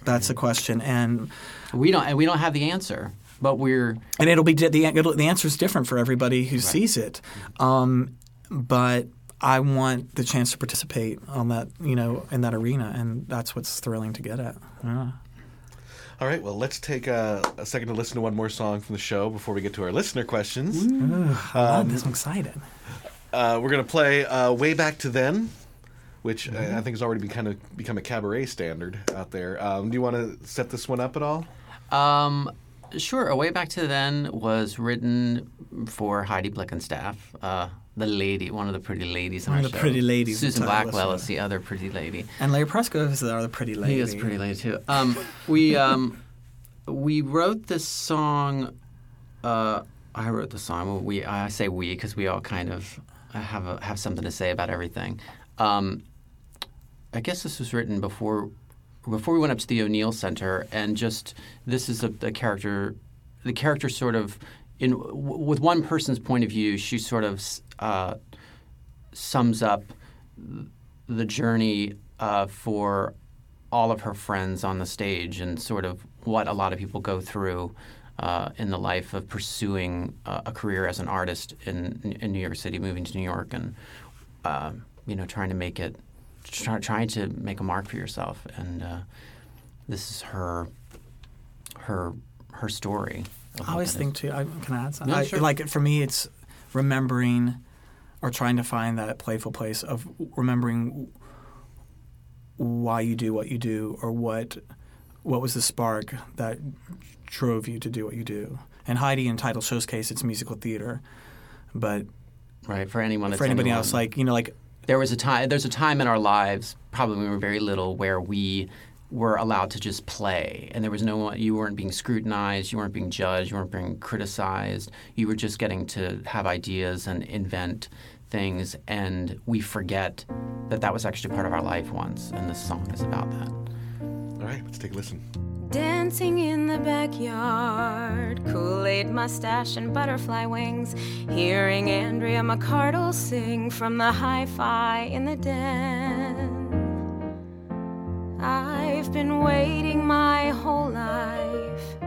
That's the question, and we don't, and we don't have the answer, but we're and it'll be di- the it'll, the answer is different for everybody who sees it. Um, but I want the chance to participate on that, you know, in that arena, and that's what's thrilling to get at. Yeah. All right, well, let's take a, a second to listen to one more song from the show before we get to our listener questions. Ooh, I love Um, this. I'm excited. Uh, we're going to play uh, "Way Back to Then," which Mm-hmm. I think has already been kind of become a cabaret standard out there. Um, do you want to set this one up at all? Um, sure. A Way Back to Then was written for Heidi Blickenstaff, uh, the lady, one of the pretty ladies on One our of the show. pretty ladies Susan Blackwell is the other pretty lady. And Larry Pressgrove is the other pretty lady. He is pretty lady too. Um, we um, we wrote this song. Uh, I wrote the song. We I say we because we all kind of have a, have something to say about everything. Um, I guess this was written before before we went up to the O'Neill Center, and just this is a, a character. The character sort of in w- with one person's point of view, she sort of uh, sums up the journey uh, for all of her friends on the stage and sort of what a lot of people go through uh, in the life of pursuing uh, a career as an artist in, in New York City, moving to New York, and uh, you know trying to make it, try, trying to make a mark for yourself. And uh, this is her, her, her story. I always think too. I, can I add something? Yeah, I- like for me, it's remembering or trying to find that playful place of remembering why you do what you do or what what was the spark that drove you to do what you do. And Heidi in Title Show's case, it's musical theater, but right for anyone, for anybody anyone. else, like you know, like there was a time there's a time in our lives probably when we were very little where we were allowed to just play and there was no one you weren't being scrutinized you weren't being judged you weren't being criticized you were just getting to have ideas and invent things and we forget that that was actually part of our life once and this song is about that All right, let's take a listen. Dancing in the backyard, Kool Aid mustache and butterfly wings. Hearing Andrea McArdle sing from the hi fi in the den. I've been waiting my whole life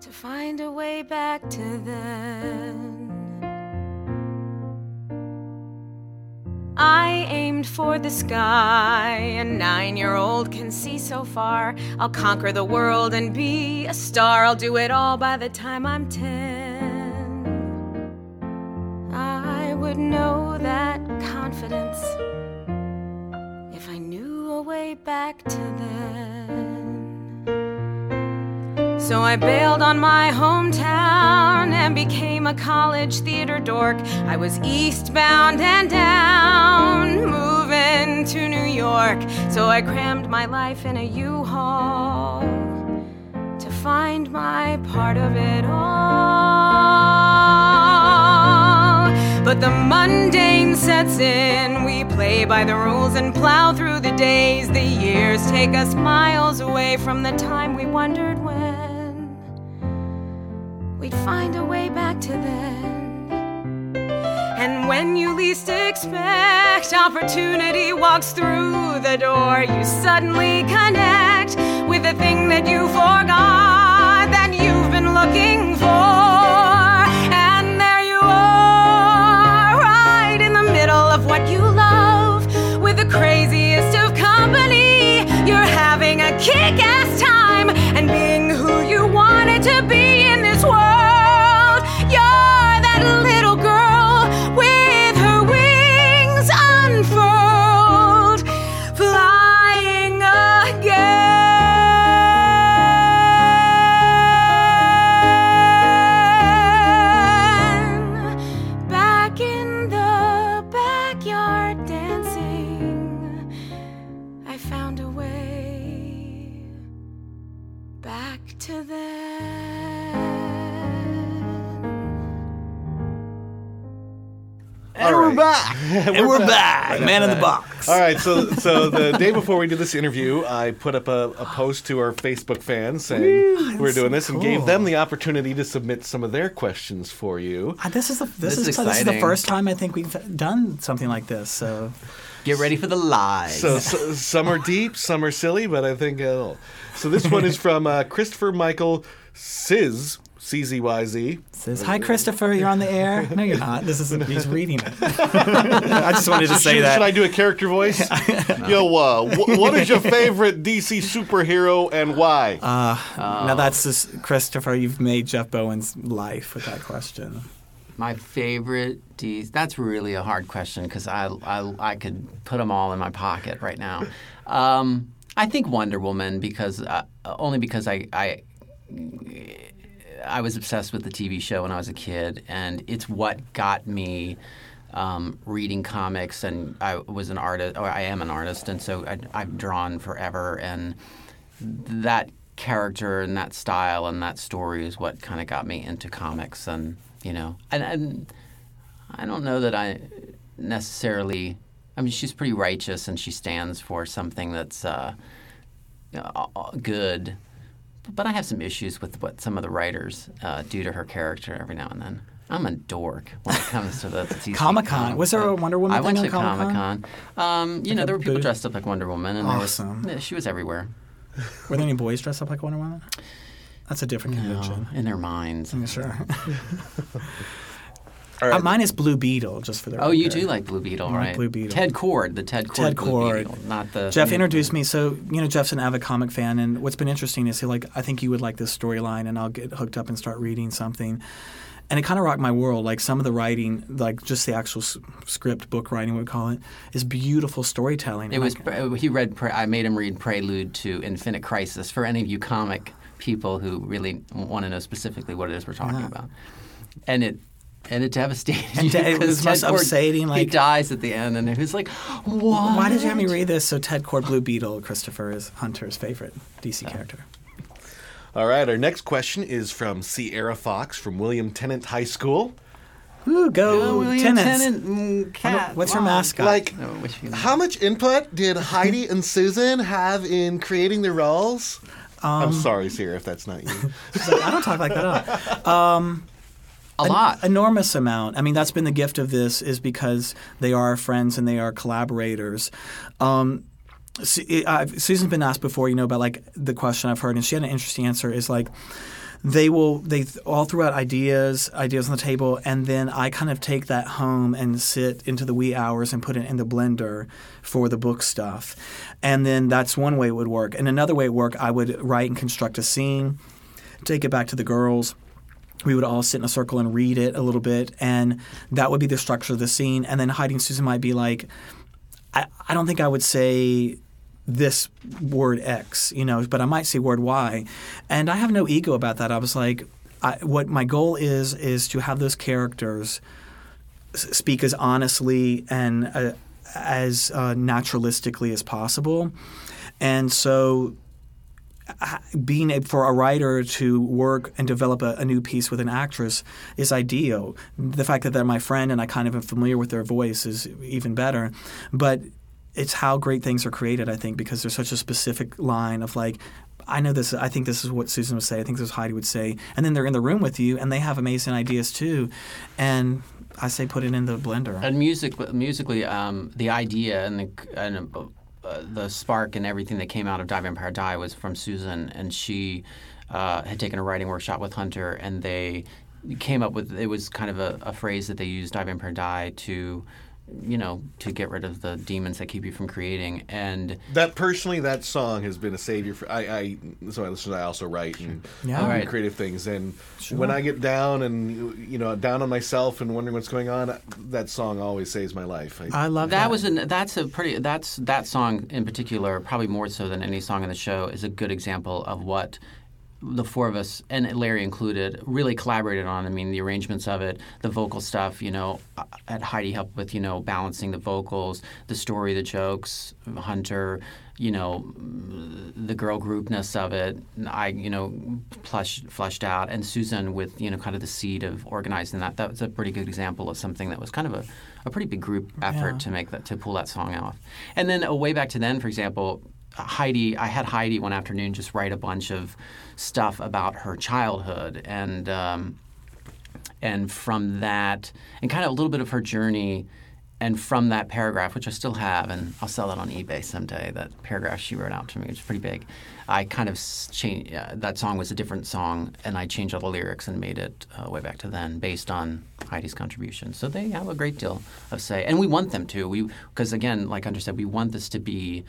to find a way back to then. I aimed for the sky. A nine year old can see so far. I'll conquer the world and be a star. I'll do it all by the time I'm ten. I would know that confidence way back to then. So I bailed on my hometown and became a college theater dork. I was eastbound and down, moving to New York. So I crammed my life in a U-Haul to find my part of it all. But the mundane sets in. We play by the rules and plow through the days. The years take us miles away from the time we wondered when we'd find a way back to then. And when you least expect, opportunity walks through the door. You suddenly connect with the thing that you forgot that you've been looking for. Kick ass time back. and we're back. Right Man in the box. All right, so so the day before we did this interview, I put up a, a post to our Facebook fans saying Woo, we're doing so this and gave them the opportunity to submit some of their questions for you. Uh, This is the this, This is, is this is the first time I think we've done something like this. So Get ready for the lies. So, so some are deep, some are silly, but I think uh, so. This one is from uh, Christopher Michael Sizz C Z Y Z. says, "Hi, Christopher. You're on the air." No, you're not. This is he's reading it. I just wanted to say should, that. Should I do a character voice? Yo, uh, wh- what is your favorite DC superhero and why? Uh, Now that's just Christopher. You've made Jeff Bowen's life with that question. My favorite DC. That's really a hard question because I, I I could put them all in my pocket right now. Um, I think Wonder Woman because uh, only because I I I was obsessed with the TV show when I was a kid, and it's what got me um, reading comics. And I was an artist, or I am an artist, and so I, I've drawn forever. And that character and that style and that story is what kind of got me into comics. And you know, and, and I don't know that I necessarily. I mean, she's pretty righteous, and she stands for something that's uh, good. But I have some issues with what some of the writers uh, do to her character every now and then. I'm a dork when it comes to the DC Comic-Con. Was there a Wonder Woman I went to on Comic-Con? Um, you Like know, there were people booth? dressed up like Wonder Woman, and Awesome. was, she was everywhere. Were there any boys dressed up like Wonder Woman? That's a different No, convention. in their minds. I'm sure. All right. Uh, mine is Blue Beetle, just for the Oh, you do like Blue Beetle, right? Blue Beetle. Ted Kord, the Ted Kord. Ted Blue Kord. Beetle, not the. Jeff introduced me. So you know, Jeff's an avid comic fan, and what's been interesting is he like, I think you would like this storyline, and I'll get hooked up and start reading something. And it kind of rocked my world. Like some of the writing, like just the actual s- script, book writing, we would call it, is beautiful storytelling. It was. I- He read. Pre- I made him read Prelude to Infinite Crisis for any of you comic people who really want to know specifically what it is we're talking Yeah. about. And it. And it devastated And you it because was most Ted Kord, upsetting, he dies at the end, and it was like, what? Why did you have me read this? So Ted Kord, Blue Beetle, Christopher is Hunter's favorite DC character. All right, our next question is from Sierra Fox from William Tennent High School. Ooh, go Oh, William tenants. Tennent, mm, cat. What's her Mom. mascot? Like, No, I wish you- how much input did Heidi and Susan have in creating the roles? I'm sorry, Sierra, if that's not you. Like, I don't talk like that at all. Um, a an lot. enormous amount. I mean, that's been the gift of this is because they are friends and they are collaborators. Um, Susan's been asked before, you know, about like the question I've heard, and she had an interesting answer. Is like they will they all throw out ideas, ideas on the table, and then I kind of take that home and sit into the wee hours and put it in the blender for the book stuff, and then that's one way it would work. And another way it would work, I would write and construct a scene, take it back to the girls we would all sit in a circle and read it a little bit, and that would be the structure of the scene. And then Hiding Susan might be like, I, I don't think I would say this word X, you know, but I might say word Y. And I have no ego about that. I was like, I, what my goal is, is to have those characters speak as honestly and uh, as uh, naturalistically as possible. And so being a, for a writer to work and develop a, a new piece with an actress is ideal. The fact that they're my friend and I kind of am familiar with their voice is even better. But it's how great things are created, I think, because there's such a specific line of like, I know this. I think this is what Susan would say. I think this is Heidi would say. And then they're in the room with you, and they have amazing ideas too. And I say put it in the blender. And music, musically, um, the idea and the and uh, the spark and everything that came out of Die Vampire Die was from Susan, and she uh, had taken a writing workshop with Hunter, and they came up with it was kind of a, a phrase that they used Die Vampire Die to you know to get rid of the demons that keep you from creating and That personally, that song has been a savior for I. I so I listen. I also write and Yeah. do Right. creative things. And Sure. when I get down and you know down on myself and wondering what's going on, that song always saves my life. I, love that was an that's a pretty that's that song in particular probably more so than any song in the show is a good example of what the four of us and Larry included really collaborated on. I mean, the arrangements of it, the vocal stuff. You know, uh, had Heidi helped with you know balancing the vocals, the story, the jokes. Hunter, you know, the girl groupness of it. I you know plush, fleshed out, and Susan with you know kind of the seed of organizing that. That was a pretty good example of something that was kind of a, a pretty big group effort Yeah. to make that to pull that song off. And then uh, way back to then, for example, Heidi, I had Heidi one afternoon just write a bunch of stuff about her childhood and um, and from that and kind of a little bit of her journey and from that paragraph, which I still have, and I'll sell that on eBay someday. That paragraph she wrote out to me, is pretty big. I kind of changed. Uh, that song was a different song, and I changed all the lyrics and made it uh, way back to then, based on Heidi's contribution. So they have a great deal of say, and we want them to. We because again, like Hunter said, we want this to be.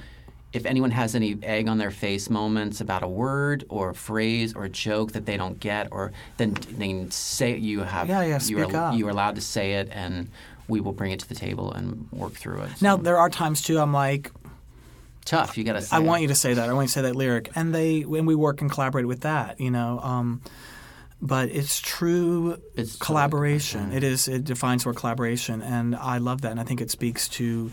If anyone has any egg on their face moments about a word or a phrase or a joke that they don't get, or then they say you have Yeah, yeah, you are up. you are allowed to say it, and we will bring it to the table and work through it. Now there are times too. I'm like, tough. You got to say. I it. want you to say that. I want you to say that lyric, and they when we work and collaborate with that, you know. Um, but it's true it's collaboration. It is. It defines what collaboration, and I love that, and I think it speaks to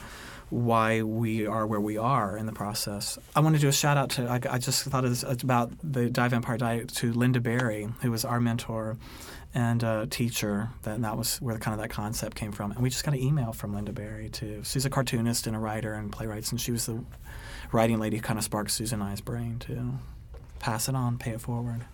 why we are where we are in the process. I want to do a shout out to. I, I just thought it was about the Die Vampire Diet to Lynda Barry, who was our mentor and uh, teacher. That and that was where kind of that concept came from. And we just got an email from Lynda Barry too. She's a cartoonist and a writer and playwright, and she was the writing lady who kind of sparked Susan and I's brain too. Pass it on, pay it forward.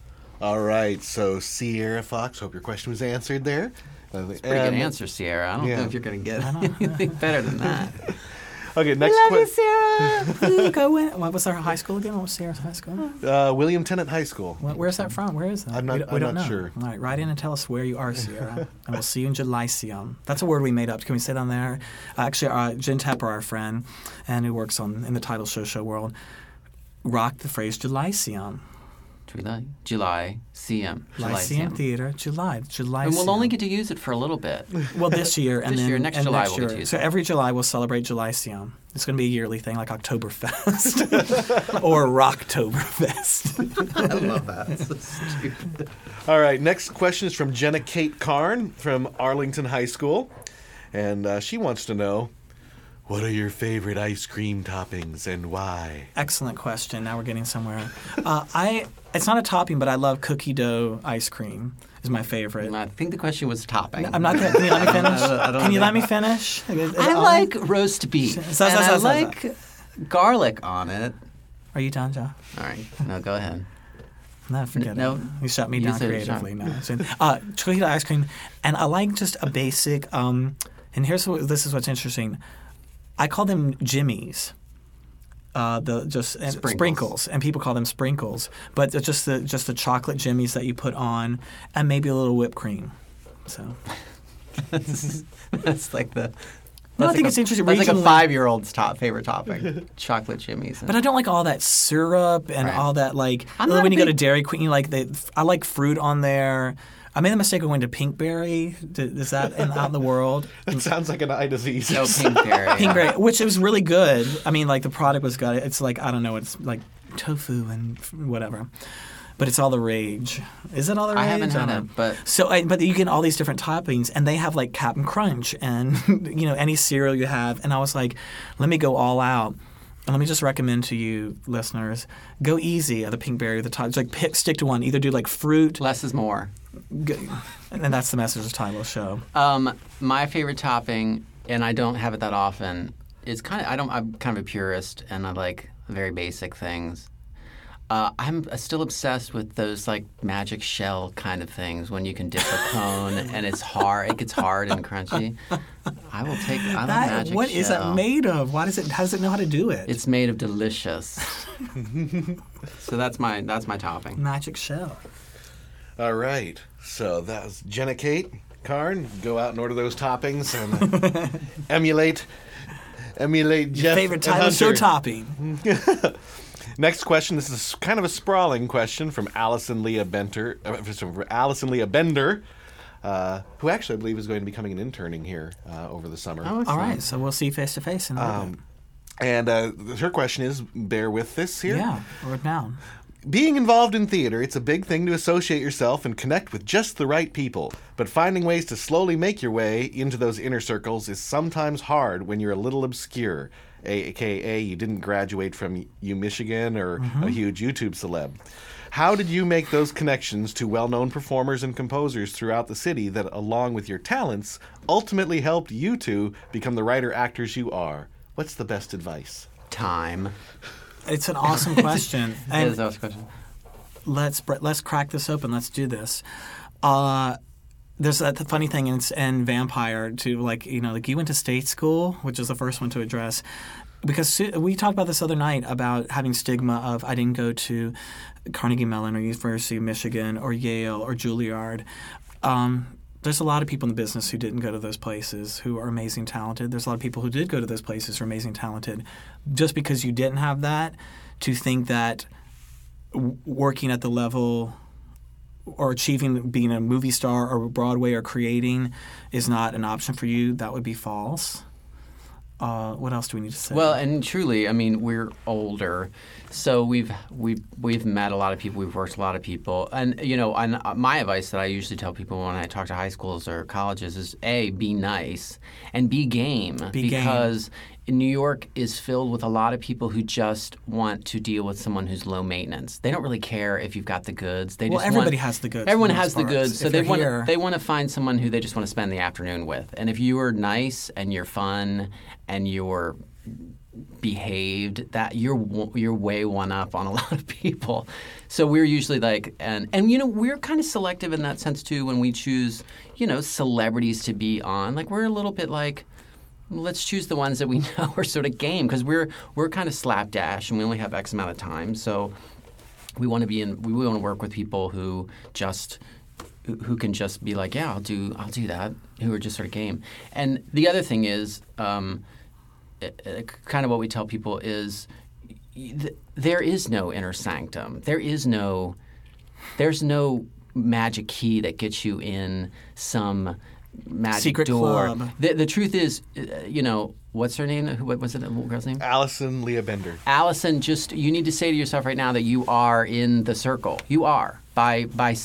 All right, so Sierra Fox, hope your question was answered there. It's Pretty good answer, Sierra. I don't know if you're going to get anything better than that. Okay, next Love you, question. Sarah. Go in. What was our high school again? What was Sarah's high school? Uh, William Tennent High School. Where- Where's that from? Where is that? I'm not- we I'm don't not know. sure. All right, write in and tell us where you are, Sierra, and we'll see you in Julysium. That's a word we made up. Can we say down there? Uh, actually, uh, Jen Tepper, our friend, and who works on in the title show show world, rocked the phrase Julysium. July, July, CM, July, Lyceum CM. Theater, July, July. And we'll only get to use it for a little bit. Well, this year and This then year, next and July next we'll get year. to use so it. every July we'll celebrate July CM. It's going to be a yearly thing like Oktoberfest or Rocktoberfest. I love that. It's so stupid. All right, next question is from Jenna Kate Karn from Arlington High School. And uh, she wants to know what are your favorite ice cream toppings and why? Excellent question. Now we're getting somewhere. Uh, I it's not a topping, but I love cookie dough ice cream. Is my favorite. I think the question was topping. I'm not. Gonna, can you let me finish? I don't- I can you know. let me finish? Is I on? like roast beef. So- and so- I so- so- like garlic on it. Are you done, Joe? All right. No, go ahead. No, forget no, it. You shut me you down creatively now. Uh, dough ice cream, and I like just a basic. Um, and here's what this is what's interesting. I call them jimmies. Uh, the just and Sprinkles. sprinkles. and people call them sprinkles, but they're just the just the chocolate jimmies that you put on, and maybe a little whipped cream. So That's like the. No, I that's think like it's a- interesting. That's like a five-year-old's top favorite topic: chocolate jimmies. But I don't like all that syrup and Right. all that like I'm not when a you go to Dairy Queen, you like they, I like fruit on there. I made the mistake of going to Pinkberry. Is that in, out in the world? That sounds like an eye disease. No Pinkberry. Pinkberry, which was really good. I mean, like the product was good. It's like I don't know. It's like tofu and whatever. But it's all the rage. Is it all the rage? I haven't had don't it, but So, I, but you get all these different toppings, and they have like Captain Crunch and you know any cereal you have. And I was like, let me go all out. And let me just recommend to you, listeners, go easy at the Pinkberry. The top, just like pick, stick to one. Either do like fruit. Less is more. And that's the message of Title Show. Um, my favorite topping, and I don't have it that often. Is kind of I don't. I'm kind of a purist, and I like very basic things. Uh, I'm still obsessed with those like magic shell kind of things when you can dip a cone and it's hard. It gets hard and crunchy. I will take. I love That- magic what is shell. that made of? Why does it? How does it know how to do it? It's made of delicious. so that's my that's my topping. Magic shell. All right. So that was Jenna Kate Karn. Go out and order those toppings and emulate emulate Jeff favorite and Title Show topping. Next question. This is kind of a sprawling question from Allison Leah Bender. Uh, from Allison Leah Bender, uh, who actually I believe is going to be coming and interning here uh, over the summer. All right, so we'll see face to face in a. Um, and uh, her question is: Bear with this here. Yeah, word down. Being involved in theater, it's a big thing to associate yourself and connect with just the right people. But finding ways to slowly make your way into those inner circles is sometimes hard when you're a little obscure, aka you didn't graduate from U Michigan or a Mhm. huge YouTube celeb. How did you make those connections to well known performers and composers throughout the city that, along with your talents, ultimately helped you two become the writer actors you are? What's the best advice? Time. It's an awesome question. It is an awesome question. Let's let's crack this open. Let's do this. Uh, there's that the funny thing in, in Vampire to Like you know, like you went to state school, which is the first one to address. Because we talked about this other night about having stigma of I didn't go to Carnegie Mellon or University of Michigan or Yale or Juilliard. Um, there's a lot of people in the business who didn't go to those places who are amazing talented. There's a lot of people who did go to those places who are amazing talented. Just because you didn't have that, to think that working at the level or achieving being a movie star or Broadway or creating is not an option for you, that would be false. Uh, what else do we need to say? Well, and truly, I mean, we're older, so we've we've we've met a lot of people, we've worked a lot of people, and you know, and uh, my advice that I usually tell people when I talk to high schools or colleges is: a, be nice, and be game, Be game. New York is filled with a lot of people who just want to deal with someone who's low maintenance. They don't really care if you've got the goods. They Well, just everybody want, has the goods Everyone has most the goods, so If they want here. they want to find someone who they just want to spend the afternoon with. And if you are nice and you're fun and you're behaved that you're you're way one up on a lot of people so we're usually like and and you know we're kind of selective in that sense too when we choose you know celebrities to be on like we're a little bit like let's choose the ones that we know are sort of game because we're we're kind of slapdash and we only have x amount of time so we want to be in we want to work with people who just who- can just be like yeah i'll do i'll do that who are just sort of game and the other thing is um, uh, uh, kind of what we tell people is th- there is no inner sanctum. There is no there's no magic key that gets you in some magic Secret door. club. The, the truth is, uh, you know, what's her name? Who, what was it? What girl's name? Allison Leah Bender. Allison, just you need to say to yourself right now that you are in the circle. You are by by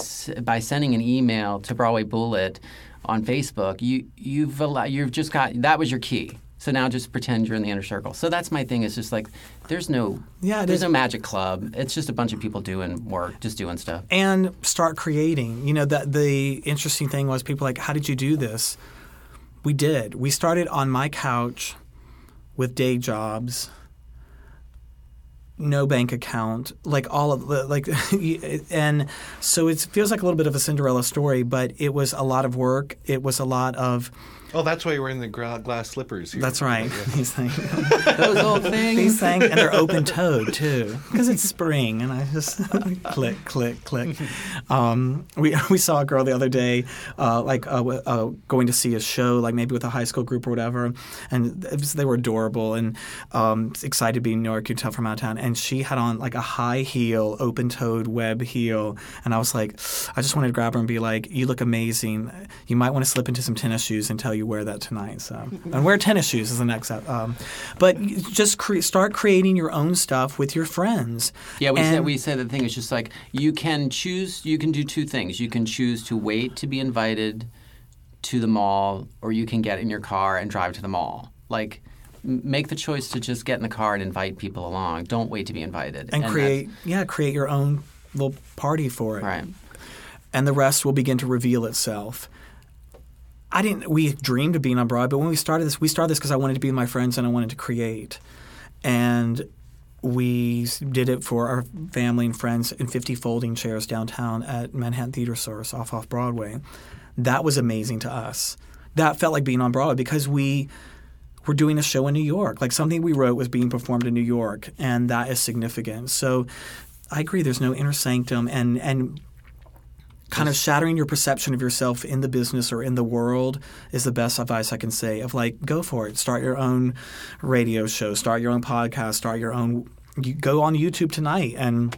by sending an email to Broadway Bullet on Facebook. You you've you've just got that was your key. So now just pretend you're in the inner circle. So that's my thing. Is just like there's no Yeah, there's is. no magic club. It's just a bunch of people doing work, just doing stuff. and start creating. You know that the interesting thing was people like, how did you do this? We did. We started on my couch with day jobs, no bank account, like all of the like, and so it feels like a little bit of a Cinderella story, but it was a lot of work. It was a lot of. Oh, that's why you're wearing the gra- glass slippers. Here. That's right. These things. Those old things. These things, and they're open toed too, because it's spring, and I just click, click, click. Um, we we saw a girl the other day, uh, like uh, uh, going to see a show, like maybe with a high school group or whatever, and it was, they were adorable and um, excited to be in New York. You tell from out of town, and she had on like a high heel, open toed web heel, and I was like, I just wanted to grab her and be like, "You look amazing. You might want to slip into some tennis shoes until you wear that tonight." So, and wear tennis shoes is the next step. Um, but just cre- start creating your own stuff with your friends. Yeah, we And- said we said the thing is just like you can choose. You can do two things. You can choose to wait to be invited to the mall, or you can get in your car and drive to the mall. Like, make the choice to just get in the car and invite people along. Don't wait to be invited. and that's- create yeah create your own little party for it right and the rest will begin to reveal itself i didn't we dreamed of being on broadway but when we started this we started this because i wanted to be with my friends and i wanted to create and we did it for our family and friends in 50 folding chairs downtown at manhattan theater source off off broadway that was amazing to us that felt like being on broadway because we we're doing a show in New York. Like something we wrote was being performed in New York, and that is significant. So I agree. There's no inner sanctum, and and kind of shattering your perception of yourself in the business or in the world is the best advice I can say. Of like, go for it. Start your own radio show. Start your own podcast. Start your own. You go on YouTube tonight and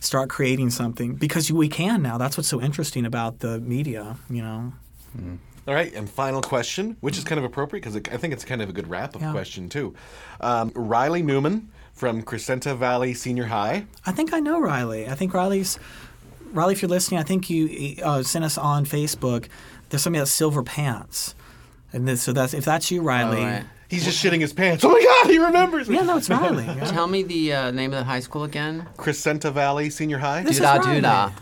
start creating something because we can now. That's what's so interesting about the media. You know. All right, and final question, which is kind of appropriate because I think it's kind of a good wrap up Yeah. question too. Um, Riley Newman from Crescenta Valley Senior High. I think I know Riley. I think Riley's Riley. If you're listening, I think you uh, sent us on Facebook. There's something that's silver pants, and this, so that's if that's you, Riley. right. He's just shitting his pants. Oh my God, he remembers me. Yeah, no, it's Riley. yeah. Tell me the uh, name of the high school again. Crescenta Valley Senior High. This is Riley. doodah.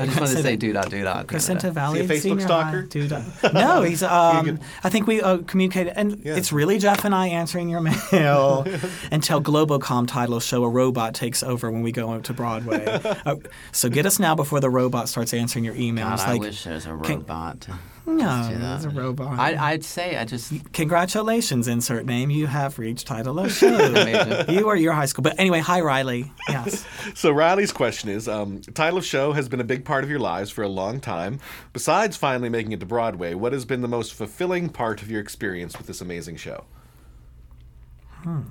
I just wanted to Say do that. do doodah. Crescenta doodah. Valley Is he a Facebook Senior stalker? High. Dude, no, he's. Um, I think we uh, communicated, and it's really Jeff and I answering your mail until Globocom title show a robot takes over when we go out to Broadway. uh, so get us now before the robot starts answering your emails. God, I wish there was a robot. to- no, do that. it's a robot. I, I'd say I just Congratulations, insert name. You have reached title of show. You are your high school. But anyway, hi, Riley. Yes. So Riley's question is: um, Title of show has been a big part of your lives for a long time. Besides finally making it to Broadway, what has been the most fulfilling part of your experience with this amazing show?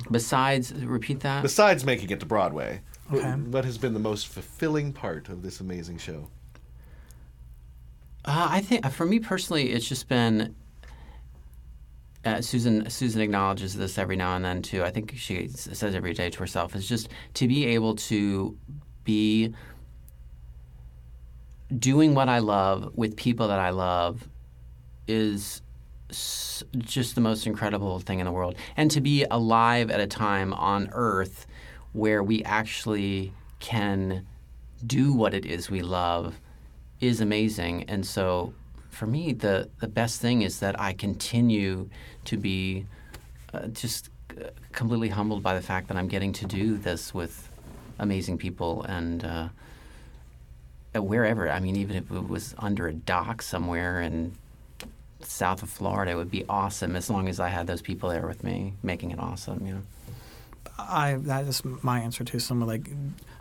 besides repeat that. Besides making it to Broadway, Okay. what has been the most fulfilling part of this amazing show? Uh, I think for me personally, it's just been. Uh, Susan Susan acknowledges this every now and then too. I think she says every day to herself is just to be able to be doing what I love with people that I love is just the most incredible thing in the world. And to be alive at a time on Earth where we actually can do what it is we love is amazing. And so for me, the, the best thing is that I continue to be uh, just uh, completely humbled by the fact that I'm getting to do this with amazing people and uh, wherever. I mean, even if it was under a dock somewhere in south of Florida, it would be awesome as long as I had those people there with me, making it awesome. You know. I that is my answer to someone like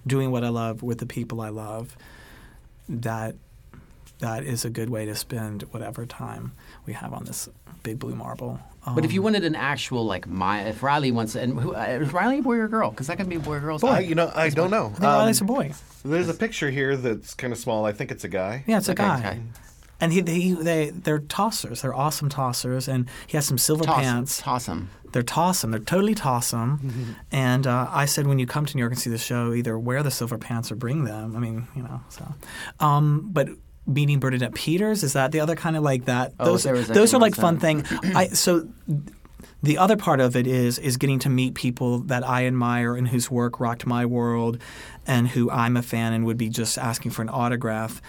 doing what I love with the people I love. That that is a good way to spend whatever time we have on this big blue marble. But if you Um, wanted an actual like my, if Riley wants, and who, uh, is Riley a boy or girl? Because that can be a boy or girl. I, you know, I don't know. I think Riley's a boy. There's a picture here that's kind of small. I think it's a guy. Yeah, it's a Okay, guy. okay. And he, he they they're tossers. They're awesome tossers, and he has some silver Toss, pants. toss 'em. They're tossum. They're totally tossum. And uh, I said, when you come to New York and see the show, either wear the silver pants or bring them. I mean, you know. So, um, but meeting Bernadette Peters is that the other kind of like that? Oh, those those are like fun thing. I so. The other part of it is is getting to meet people that I admire and whose work rocked my world, and who I'm a fan and would be just asking for an autograph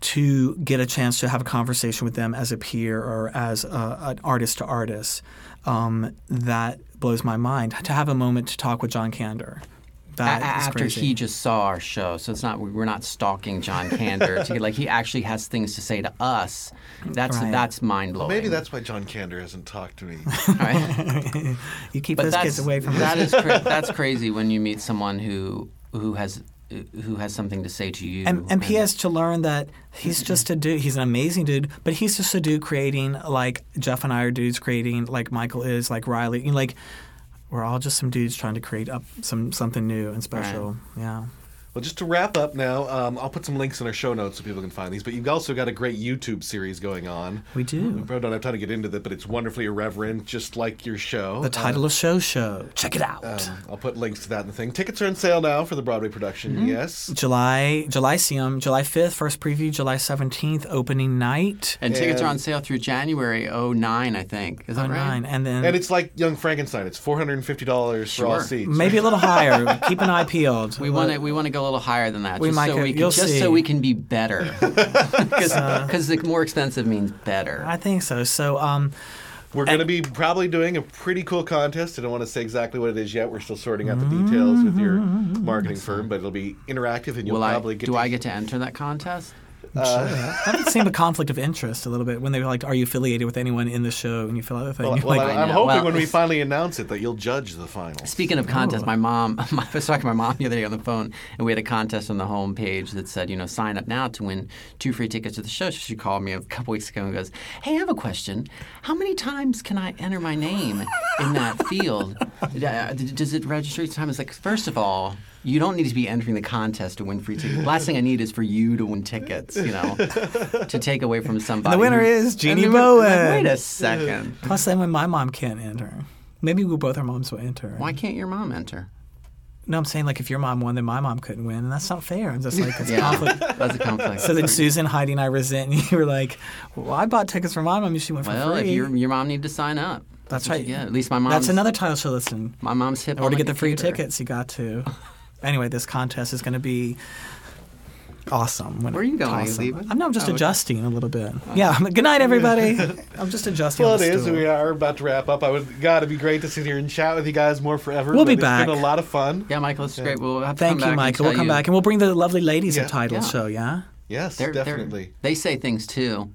to get a chance to have a conversation with them as a peer or as a, an artist to artist. Um, that blows my mind. To have a moment to talk with John Kander. That A- is after crazy. he just saw our show, so it's not we're not stalking John Kander. to get, like he actually has things to say to us. That's Right. that's mind blowing. Maybe that's why John Kander hasn't talked to me. you keep but those that's, kids away from that us. is cra- that's crazy when you meet someone who who has who has something to say to you. And, and has to learn that he's just a dude. He's an amazing dude, but he's just a dude creating like Jeff and I are dudes creating, like Michael is, like Riley. You know, like we're all just some dudes trying to create up some something new and special. Yeah. Well, just to wrap up now, um, I'll put some links in our show notes so people can find these. But you've also got a great YouTube series going on. We do. We probably don't have time to get into that, but it's wonderfully irreverent, just like your show. The title of show show. Check it out. Um, I'll put links to that in the thing. Tickets are on sale now for the Broadway production. Mhm. Yes. July July CM, July 5th, first preview, July 17th, opening night. And tickets are on sale through January 09, I think. Is that right? and then And it's like Young Frankenstein. It's four hundred and fifty dollars for all seats. maybe a little higher. Keep an eye peeled. We want to we want to go a little higher than that, We just might so go- we can, just see. so we can be better. Because Uh, the more expensive means better. I think so. So um We're going to be probably doing a pretty cool contest. I don't want to say exactly what it is yet. We're still sorting out the details with your marketing firm, but it'll be interactive, and you'll Will I, probably get. do to I get to enter that contest? Uh, that would seem a conflict of interest a little bit when they were like, "Are you affiliated with anyone in the show?" And you fill out the thing. Well, well, like, I- I'm hoping when we finally announce it that you'll judge the final. Speaking of contests, Oh. my mom, I was talking to my mom the other day on the phone, and we had a contest on the home page that said, you know, sign up now to win two free tickets to the show. So she called me a couple weeks ago and goes, Hey, I have a question. How many times can I enter my name in that field? Does it register each time? It's like, first of all, you don't need to be entering the contest to win free tickets. Last thing I need is for you to win tickets, you know, to take away from somebody. the winner who- is And Jeannie the- Bowen. like, Wait a second. Plus, then when my mom can't enter, maybe we both our moms will enter. Why can't your mom enter? No, I'm saying like if your mom won, then my mom couldn't win, and that's not fair. I'm just like it's Yeah, conflict. that's a conflict. So then Susan, Heidi, and I resent, and you were like, "Well, I bought tickets for my mom, and she went for Well, free." if your your mom need to sign up. That's what right. Yeah. At least my mom. That's another title show. Listen, My mom's hip. in order to get the free tickets, you got to. Anyway, this contest is going to be awesome. When Where are you going? Are you awesome. leaving? I'm, no, I'm just Oh, okay. adjusting a little bit. Oh. Yeah. Good night, everybody. I'm just adjusting. Well, on it the is. stool. We are about to wrap up. I would got to be great to sit here and chat with you guys more forever. We'll be it's back. been a lot of fun. Yeah, Michael, it's great. We'll have to Thank come you, back Michael. We'll come you- back and we'll bring the lovely ladies Yeah. at Title Yeah. Show. Yeah. Yes, They're, they're- definitely. they say things too.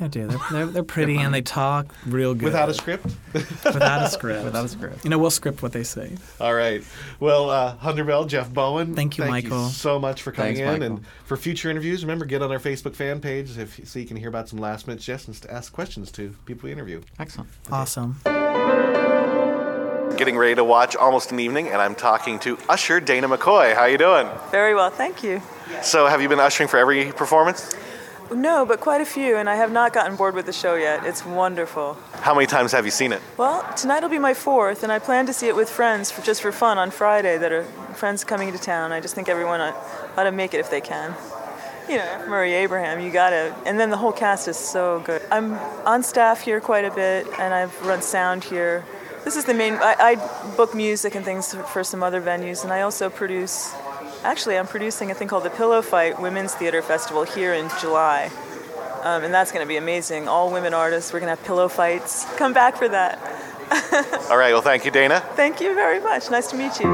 They do. They're, they're, they're pretty and they talk real good. Without a script. Without a script. Without a script. You know, we'll script what they say. All right. Well, uh, Hunter Bell, Jeff Bowen. Thank you, thank Michael. You so much for coming Thanks, in, Michael. and for future interviews, remember get on our Facebook fan page if so you can hear about some last minute suggestions to ask questions to people we interview. Excellent. Awesome. Getting ready to watch Almost an Evening, and I'm talking to Usher Dana McCoy. How are you doing? Very well, thank you. So, have you been ushering for every performance? No, but quite a few, and I have not gotten bored with the show yet. It's wonderful. How many times have you seen it? Well, tonight will be my fourth, and I plan to see it with friends for just for fun on Friday. That are friends coming to town. I just think everyone ought, ought to make it if they can. You know, Murray Abraham, you gotta, and then the whole cast is so good. I'm on staff here quite a bit, and I've run sound here. This is the main. I, I book music and things for some other venues, and I also produce. Actually, I'm producing a thing called the Pillow Fight Women's Theater Festival here in July. Um, and that's going to be amazing. All women artists, we're going to have pillow fights. Come back for that. All right. Well, thank you, Dana. Thank you very much. Nice to meet you.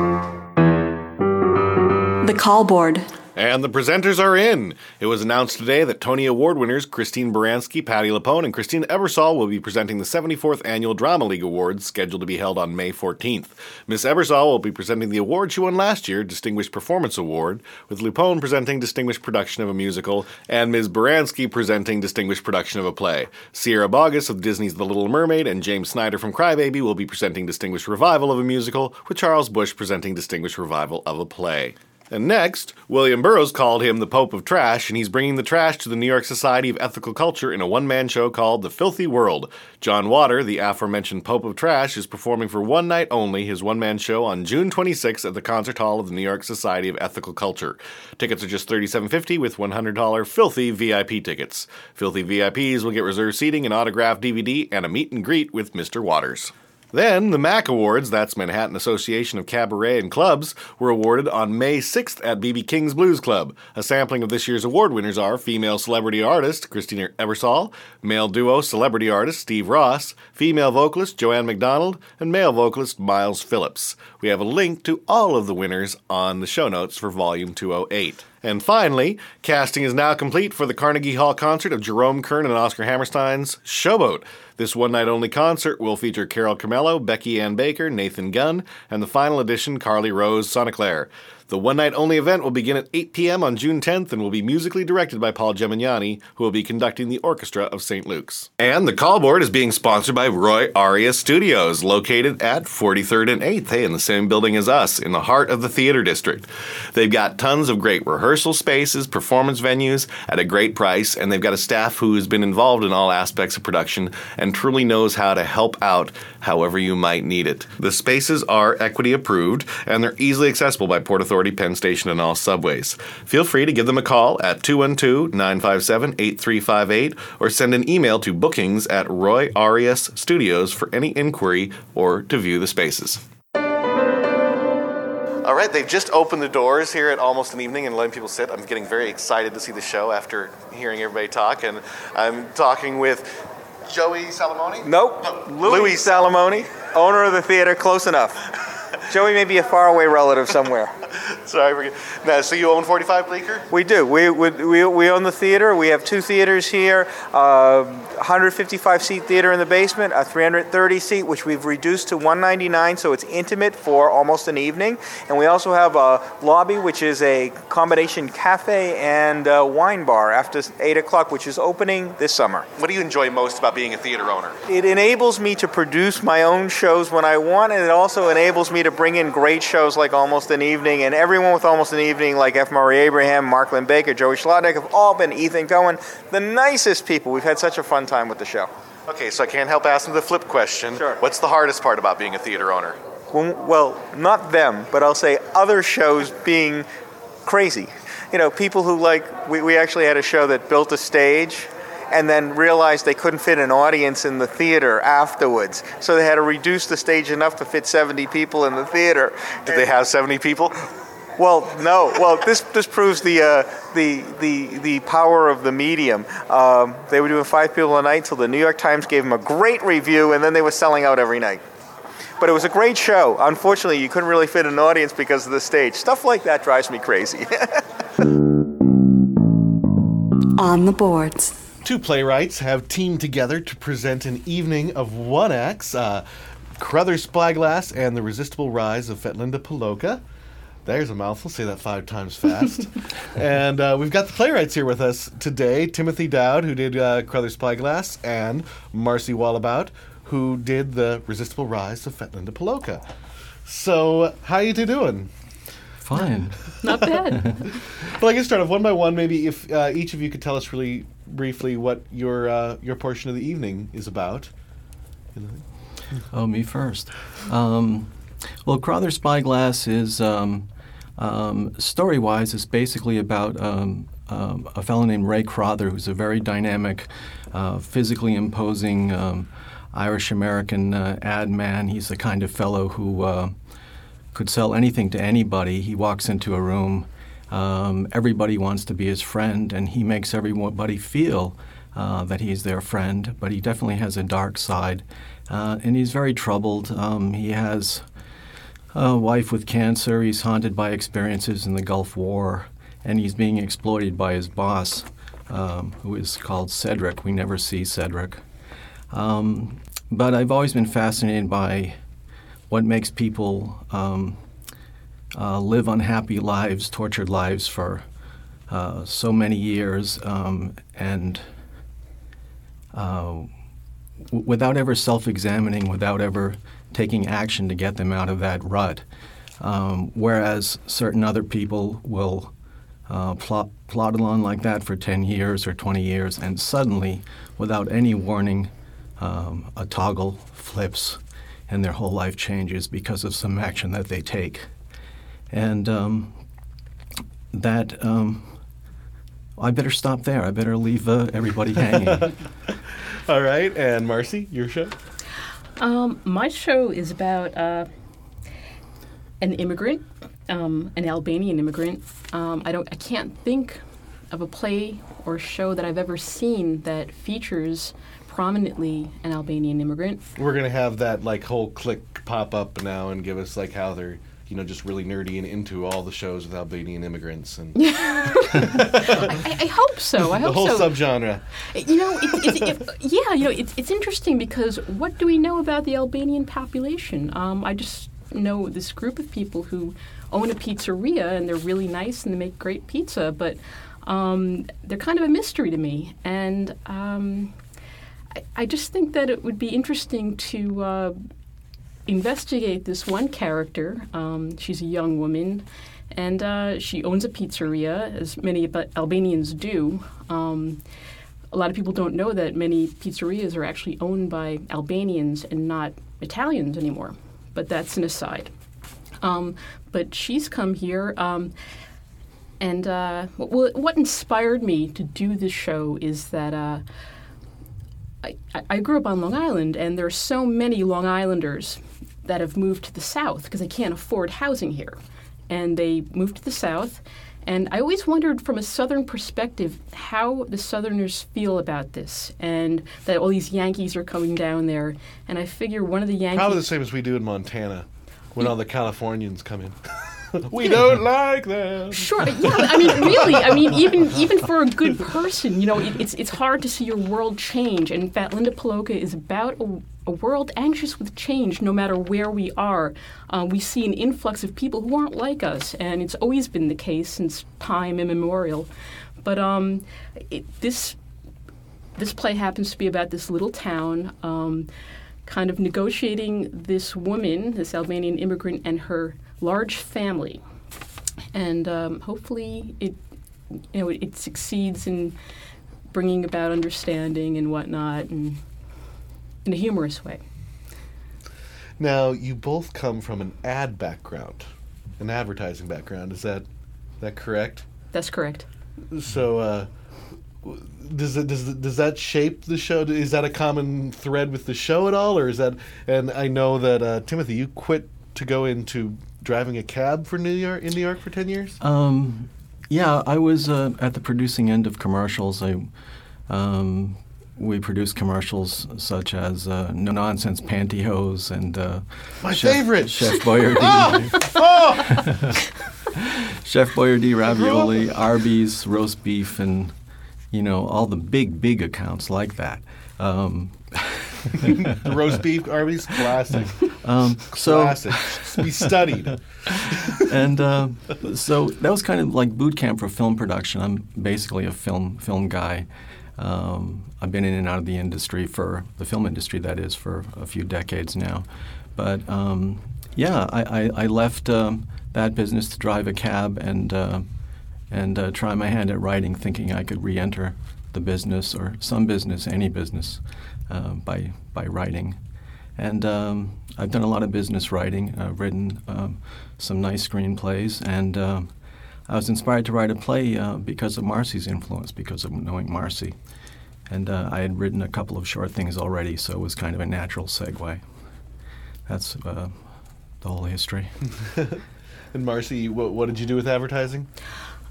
The call board. And the presenters are in. It was announced today that Tony Award winners Christine Baranski, Patti LuPone, and Christine Ebersole will be presenting the 74th Annual Drama League Awards, scheduled to be held on May 14th. Miss Ebersole will be presenting the award she won last year, Distinguished Performance Award, with LuPone presenting Distinguished Production of a Musical, and Ms. Baranski presenting Distinguished Production of a Play. Sierra Boggess of Disney's The Little Mermaid and James Snyder from Crybaby will be presenting Distinguished Revival of a Musical, with Charles Busch presenting Distinguished Revival of a Play. And next, William Burroughs called him the Pope of Trash, and he's bringing the trash to the New York Society of Ethical Culture in a one man show called The Filthy World. John Water, the aforementioned Pope of Trash, is performing for one night only his one man show on June 26th at the Concert Hall of the New York Society of Ethical Culture. Tickets are just $37.50 with $100 Filthy VIP tickets. Filthy VIPs will get reserved seating, an autographed DVD, and a meet and greet with Mr. Waters. Then, the MAC Awards, that's Manhattan Association of Cabaret and Clubs, were awarded on May 6th at BB King's Blues Club. A sampling of this year's award winners are female celebrity artist Christina Ebersole, male duo celebrity artist Steve Ross, female vocalist Joanne McDonald, and male vocalist Miles Phillips. We have a link to all of the winners on the show notes for Volume 208. And finally, casting is now complete for the Carnegie Hall concert of Jerome Kern and Oscar Hammerstein's Showboat. This one night only concert will feature Carolee Carmello, Becky Ann Baker, Nathan Gunn, and the final edition, Carly Rose Sonenclar. The one night only event will begin at 8 p.m. on June 10th and will be musically directed by Paul Gemignani, who will be conducting the orchestra of St. Luke's. And the call board is being sponsored by Roy Arias Studios, located at 43rd and 8th, hey, in the same building as us, in the heart of the theater district. They've got tons of great rehearsal spaces, performance venues at a great price, and they've got a staff who has been involved in all aspects of production and truly knows how to help out however you might need it. The spaces are equity approved and they're easily accessible by Port Authority, Penn Station, and all subways. Feel free to give them a call at 212 957 8358 or send an email to bookings at Roy Arias Studios for any inquiry or to view the spaces. All right, they've just opened the doors here at Almost an Evening and letting people sit. I'm getting very excited to see the show after hearing everybody talk, and I'm talking with Joey Salamoni. Nope. Louis Salamoni, owner of the theater, close enough. Joey may be a faraway relative somewhere. Sorry, now, so you own 45 Bleecker? We do. We, we, we, own the theater. We have two theaters here uh, 155 seat theater in the basement, a 330 seat, which we've reduced to 199, so it's intimate for almost an evening. And we also have a lobby, which is a combination cafe and wine bar after 8 o'clock, which is opening this summer. What do you enjoy most about being a theater owner? It enables me to produce my own shows when I want, and it also enables me to bring in great shows like Almost an Evening, and everyone with Almost an Evening, like F. Murray Abraham, Mark Linn-Baker, Joey Slotnick, have all been Ethan Coen, the nicest people. We've had such a fun time with the show. Okay, so I can't help asking the flip question. Sure. What's the hardest part about being a theater owner? Well, well, not them, but I'll say other shows being crazy. You know, people who like, we, we actually had a show that built a stage and then realized they couldn't fit an audience in the theater afterwards. So they had to reduce the stage enough to fit 70 people in the theater. Did they have 70 people? Well, no. Well, this this proves the uh, the the the power of the medium. Um, they were doing five people a night until the New York Times gave them a great review, and then they were selling out every night. But it was a great show. Unfortunately, you couldn't really fit an audience because of the stage. Stuff like that drives me crazy. On the boards. Two playwrights have teamed together to present an evening of one acts uh, Crowther's Spyglass and The Resistible Rise of Fetlinda Paloka. There's a mouthful. Say that five times fast. and uh, we've got the playwrights here with us today Timothy Dowd, who did uh, Crowther's Spyglass, and Marcy Wallabout, who did The Resistible Rise of Fetlinda Paloka. So, how you two doing? Fine. Not bad. well, I can start off one by one. Maybe if uh, each of you could tell us really briefly what your uh, your portion of the evening is about. Oh, me first. Um, well, Crowther Spyglass is um, um, story-wise is basically about um, um, a fellow named Ray Crowther, who's a very dynamic, uh, physically imposing um, Irish American uh, ad man. He's the kind of fellow who uh, could sell anything to anybody. He walks into a room. Um, everybody wants to be his friend, and he makes everybody feel uh, that he's their friend. But he definitely has a dark side, uh, and he's very troubled. Um, he has a wife with cancer. He's haunted by experiences in the Gulf War, and he's being exploited by his boss, um, who is called Cedric. We never see Cedric. Um, but I've always been fascinated by what makes people um, uh, live unhappy lives, tortured lives for uh, so many years, um, and uh, w- without ever self-examining, without ever taking action to get them out of that rut. Um, whereas certain other people will uh, plot along like that for 10 years or 20 years, and suddenly, without any warning, um, a toggle flips and their whole life changes because of some action that they take. And um, that, um, I better stop there. I better leave uh, everybody hanging. All right, and Marcy, your show? Um, my show is about uh, an immigrant, um, an Albanian immigrant. Um, I don't, I can't think of a play or show that I've ever seen that features prominently an Albanian immigrant. We're gonna have that like whole click pop up now and give us like how they're you know just really nerdy and into all the shows with Albanian immigrants and I, I hope so. I the whole so. subgenre. You know, it, it, it, yeah, you know, it's, it's interesting because what do we know about the Albanian population? Um, I just know this group of people who own a pizzeria and they're really nice and they make great pizza, but um, they're kind of a mystery to me. And um, I, I just think that it would be interesting to uh, investigate this one character. Um, she's a young woman, and uh, she owns a pizzeria, as many Albanians do. Um, a lot of people don't know that many pizzerias are actually owned by Albanians and not Italians anymore, but that's an aside. Um, but she's come here. Um, and uh, well, what inspired me to do this show is that uh, I, I grew up on Long Island, and there are so many Long Islanders that have moved to the South because they can't afford housing here. And they moved to the South. And I always wondered from a Southern perspective how the Southerners feel about this and that all these Yankees are coming down there. And I figure one of the Yankees. Probably the same as we do in Montana when all the Californians come in. we don't like them. Sure. Yeah. I mean, really. I mean, even even for a good person, you know, it, it's it's hard to see your world change. And in fact, Linda Paloka is about a, a world anxious with change, no matter where we are. Uh, we see an influx of people who aren't like us, and it's always been the case since time immemorial. But um, it, this this play happens to be about this little town. Um, kind of negotiating this woman, this Albanian immigrant, and her large family, and um, hopefully it you know it, it, succeeds in bringing about understanding and whatnot, and in a humorous way. Now you both come from an ad background, an advertising background. Is that that correct? That's correct. So. Uh, does it does does that shape the show? Is that a common thread with the show at all, or is that? And I know that uh, Timothy, you quit to go into driving a cab for New York in New York for ten years. Um, yeah, I was uh, at the producing end of commercials. I um, we produced commercials such as uh, No Nonsense Pantyhose and uh, my Chef, favorite Chef Boyardee. oh! Chef Boyardee ravioli, Arby's roast beef, and you know, all the big, big accounts like that. Um, the roast beef Arby's classic. Um, so classic. Be studied. and uh, so that was kind of like boot camp for film production. I'm basically a film film guy. Um, I've been in and out of the industry for the film industry, that is, for a few decades now. But um, yeah, I, I, I left um, that business to drive a cab and uh, and uh, try my hand at writing, thinking I could re-enter the business or some business, any business, uh, by by writing. And um, I've done a lot of business writing. I've written some nice screenplays, and uh, I was inspired to write a play uh, because of Marcy's influence, because of knowing Marcy. And uh, I had written a couple of short things already, so it was kind of a natural segue. That's uh, the whole history. and Marcy, what, what did you do with advertising?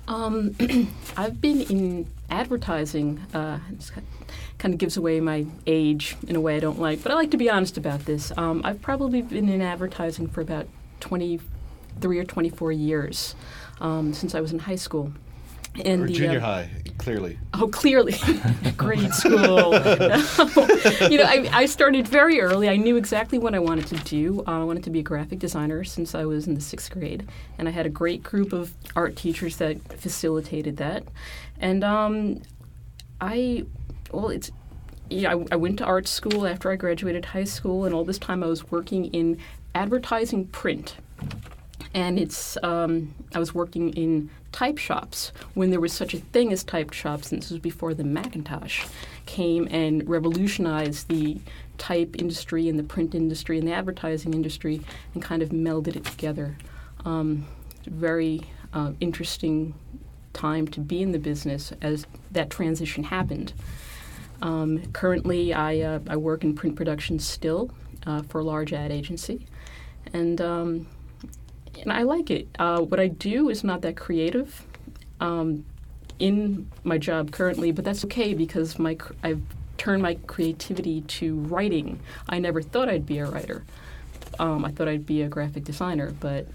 Um, I've been in advertising. Uh, kind of gives away my age in a way I don't like, but I like to be honest about this. Um, I've probably been in advertising for about 23 or 24 years um, since I was in high school. In or the, junior uh, high, clearly. Oh, clearly, grade school. you know, I, I, started very early. I knew exactly what I wanted to do. Uh, I wanted to be a graphic designer since I was in the sixth grade, and I had a great group of art teachers that facilitated that. And um, I, well, it's yeah, I, I went to art school after I graduated high school, and all this time I was working in advertising print and it's um, I was working in type shops when there was such a thing as type shops, and this was before the Macintosh came and revolutionized the type industry and the print industry and the advertising industry and kind of melded it together. Um, very uh, interesting time to be in the business as that transition happened. Um, currently, I, uh, I work in print production still uh, for a large ad agency, and um, and I like it. Uh, what I do is not that creative um, in my job currently, but that's okay because my I've turned my creativity to writing. I never thought I'd be a writer. Um, I thought I'd be a graphic designer, but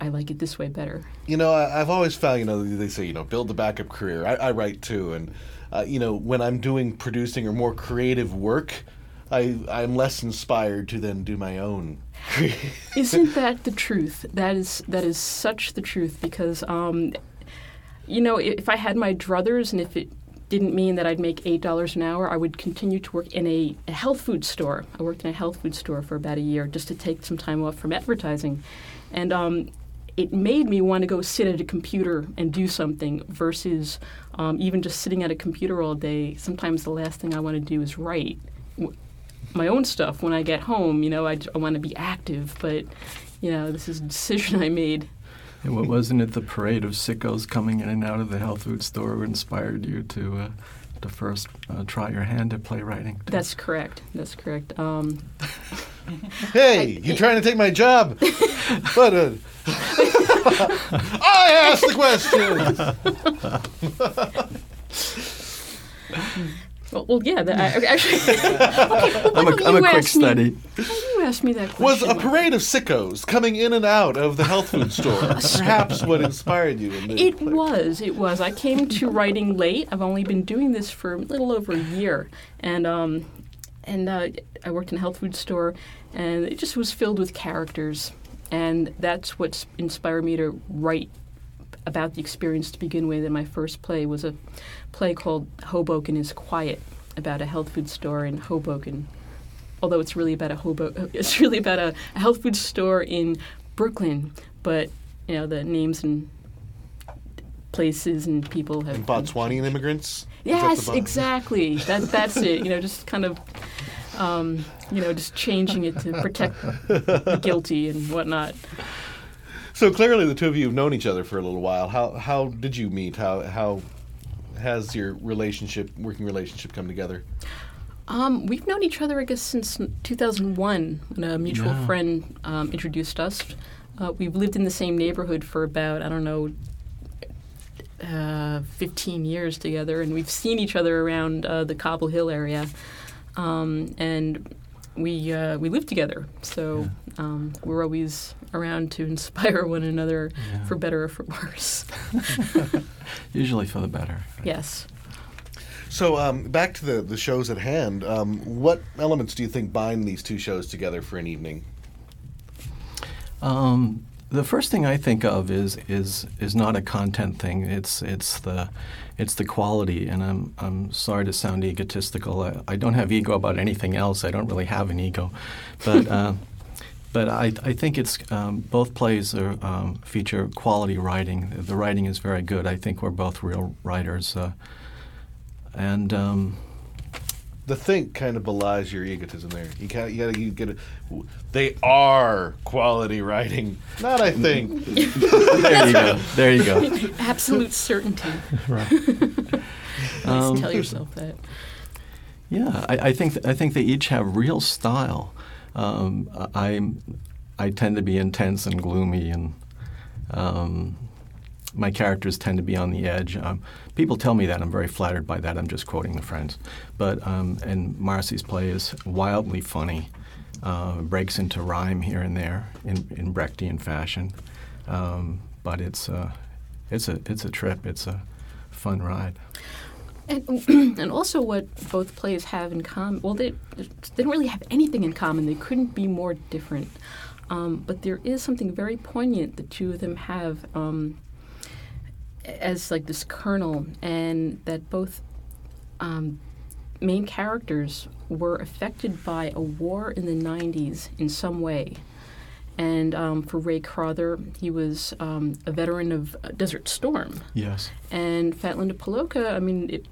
I like it this way better. You know, I, have always found, you know, they say, you know, build the backup career. I, I write too, and uh, you know, when I'm doing producing or more creative work, I I'm less inspired to then do my own. Isn't that the truth? That is that is such the truth because um, you know if I had my druthers and if it didn't mean that I'd make eight dollars an hour, I would continue to work in a, a health food store. I worked in a health food store for about a year just to take some time off from advertising, and um, it made me want to go sit at a computer and do something versus um, even just sitting at a computer all day. Sometimes the last thing I want to do is write my own stuff when I get home. You know, I, I want to be active, but you know, this is a decision I made. And what wasn't it the parade of sickos coming in and out of the health food store who inspired you to uh, to first uh, try your hand at playwriting? That's correct. That's correct. Um, Hey, you're trying to take my job? but uh, I asked the question. well, well, yeah. That, I, actually, okay, I'm a, why I'm a you quick ask me- study. You asked me that Was a parade of sickos coming in and out of the health food store perhaps what inspired you? In the It was. It was. I came to writing late. I've only been doing this for a little over a year, and um, and uh, I worked in a health food store, and it just was filled with characters, and that's what inspired me to write about the experience to begin with. And my first play was a play called Hoboken is Quiet about a health food store in Hoboken. Although it's really about a hobo, it's really about a, a health food store in Brooklyn, but you know the names and places and people have. And Botswanian immigrants? Is that Yes, exactly. That that's it. You know, just kind of, um, you know, just changing it to protect the guilty and whatnot. So clearly, the two of you have known each other for a little while. How how did you meet? How how has your relationship, working relationship, come together? Um, we've known each other, I guess, since 2001 when a mutual Yeah. friend um, introduced us. Uh, we've lived in the same neighborhood for about, I don't know, uh, 15 years together, and we've seen each other around uh, the Cobble Hill area. Um, and we uh, we live together, so um, we're always around to inspire one another for better or for worse. Usually for the better. yes. So um, back to the the shows at hand. Um, what elements do you think bind these two shows together for an evening? Um, the first thing I think of is is is not a content thing. It's it's the it's the quality. And I'm I'm sorry to sound egotistical. I, I don't have ego about anything else. I don't really have an ego, but. Uh, but I, I think it's um, both plays are, um, feature quality writing. The writing is very good. I think we're both real writers, uh, and um, The think kind of belies your egotism there. You got you got to you get it. They are quality writing, not I think. there you go. There you go. Absolute certainty. Right. Um, tell yourself that. Yeah, I, I think th- I think they each have real style. Um, I I tend to be intense and gloomy, and um, my characters tend to be on the edge. Um, people tell me that I'm very flattered by that. I'm just quoting the friends, but um, and Marcy's play is wildly funny. Uh, breaks into rhyme here and there in, in Brechtian fashion, um, but it's uh, it's a it's a trip. It's a fun ride. And, and also, what both plays have in common, well, they, they don't really have anything in common. They couldn't be more different. Um, but there is something very poignant the two of them have um, as like this kernel, and that both um, main characters were affected by a war in the 90s in some way. And um, for Ray Crowther, he was um, a veteran of uh, Desert Storm. Yes. And Fat Linda Paloka, I mean, it,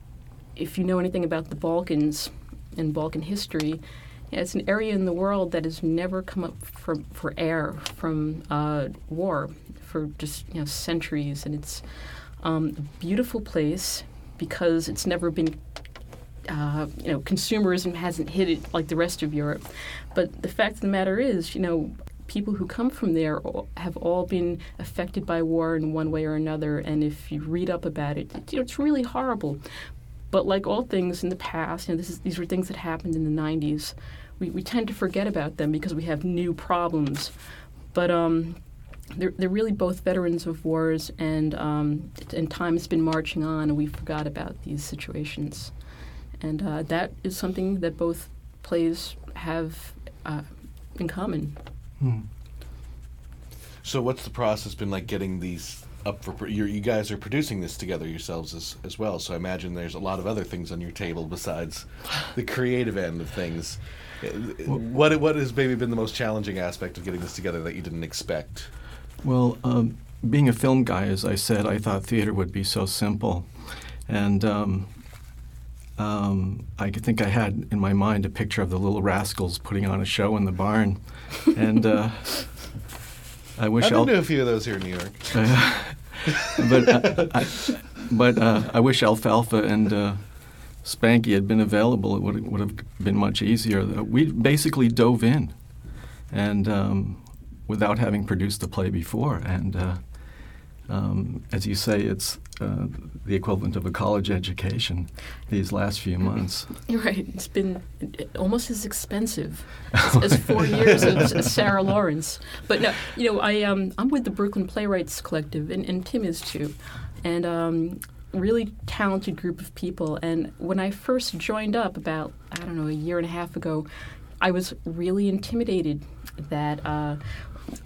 if you know anything about the Balkans and Balkan history, it's an area in the world that has never come up for, for air from uh, war for just you know centuries, and it's um, a beautiful place because it's never been. Uh, you know, consumerism hasn't hit it like the rest of Europe, but the fact of the matter is, you know, people who come from there have all been affected by war in one way or another. And if you read up about it, it you know, it's really horrible. But like all things in the past, you know, is, these were things that happened in the 90s. We, we tend to forget about them because we have new problems. But um, they're, they're really both veterans of wars, and, um, and time's been marching on, and we forgot about these situations. And uh, that is something that both plays have uh, in common. So, what's the process been like getting these up for? You guys are producing this together yourselves as, as well. So, I imagine there's a lot of other things on your table besides the creative end of things. Uh, What what has maybe been the most challenging aspect of getting this together that you didn't expect? Well, um, being a film guy, as I said, I thought theater would be so simple. And um, um, I think I had in my mind a picture of the Little Rascals putting on a show in the barn. And uh, I wish I've been Al- to a few of those here in New York. but uh, I, but uh, I wish Alfalfa and uh, Spanky had been available. It would would have been much easier. Uh, We basically dove in, and um, without having produced the play before. And uh, um, as you say, it's uh, the equivalent of a college education these last few months. Right. It's been almost as expensive as, as four years of Sarah Lawrence. But no, you know, I um, I'm with the Brooklyn Playwrights Collective, and, and Tim is too, and um, really talented group of people. And when I first joined up about I don't know a year and a half ago, I was really intimidated that uh,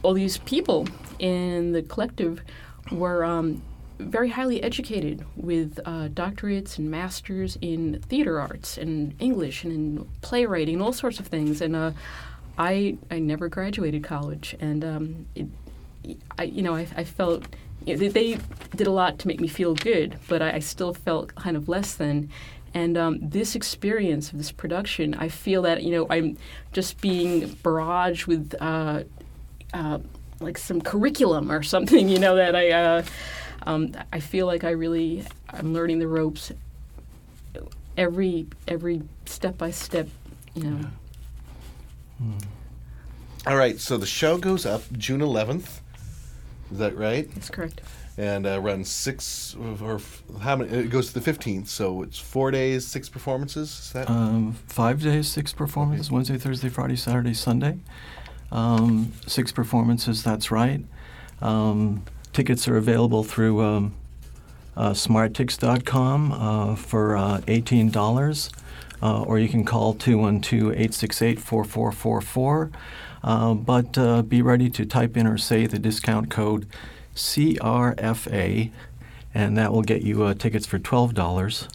all these people in the collective were. Um, very highly educated with uh, doctorates and masters in theater arts and English and in playwriting and all sorts of things. And uh, I I never graduated college, and um, it, I you know I, I felt you know, they, they did a lot to make me feel good, but I, I still felt kind of less than. And um, this experience of this production, I feel that you know I'm just being barraged with uh, uh, like some curriculum or something, you know that I. Um, I feel like I really I'm learning the ropes every every step by step, you know. All right, so the show goes up June 11th. Is that right? That's correct. And uh, runs six or f- how many? It goes to the 15th, so it's four days, six performances. Is that? Um, five days, six performances Wednesday, Thursday, Friday, Saturday, Sunday. Um, six performances, that's right. Um, tickets are available through um, uh, smarttix.com uh, for uh, $18, uh, or you can call 212 868 4444. But uh, be ready to type in or say the discount code CRFA, and that will get you uh, tickets for $12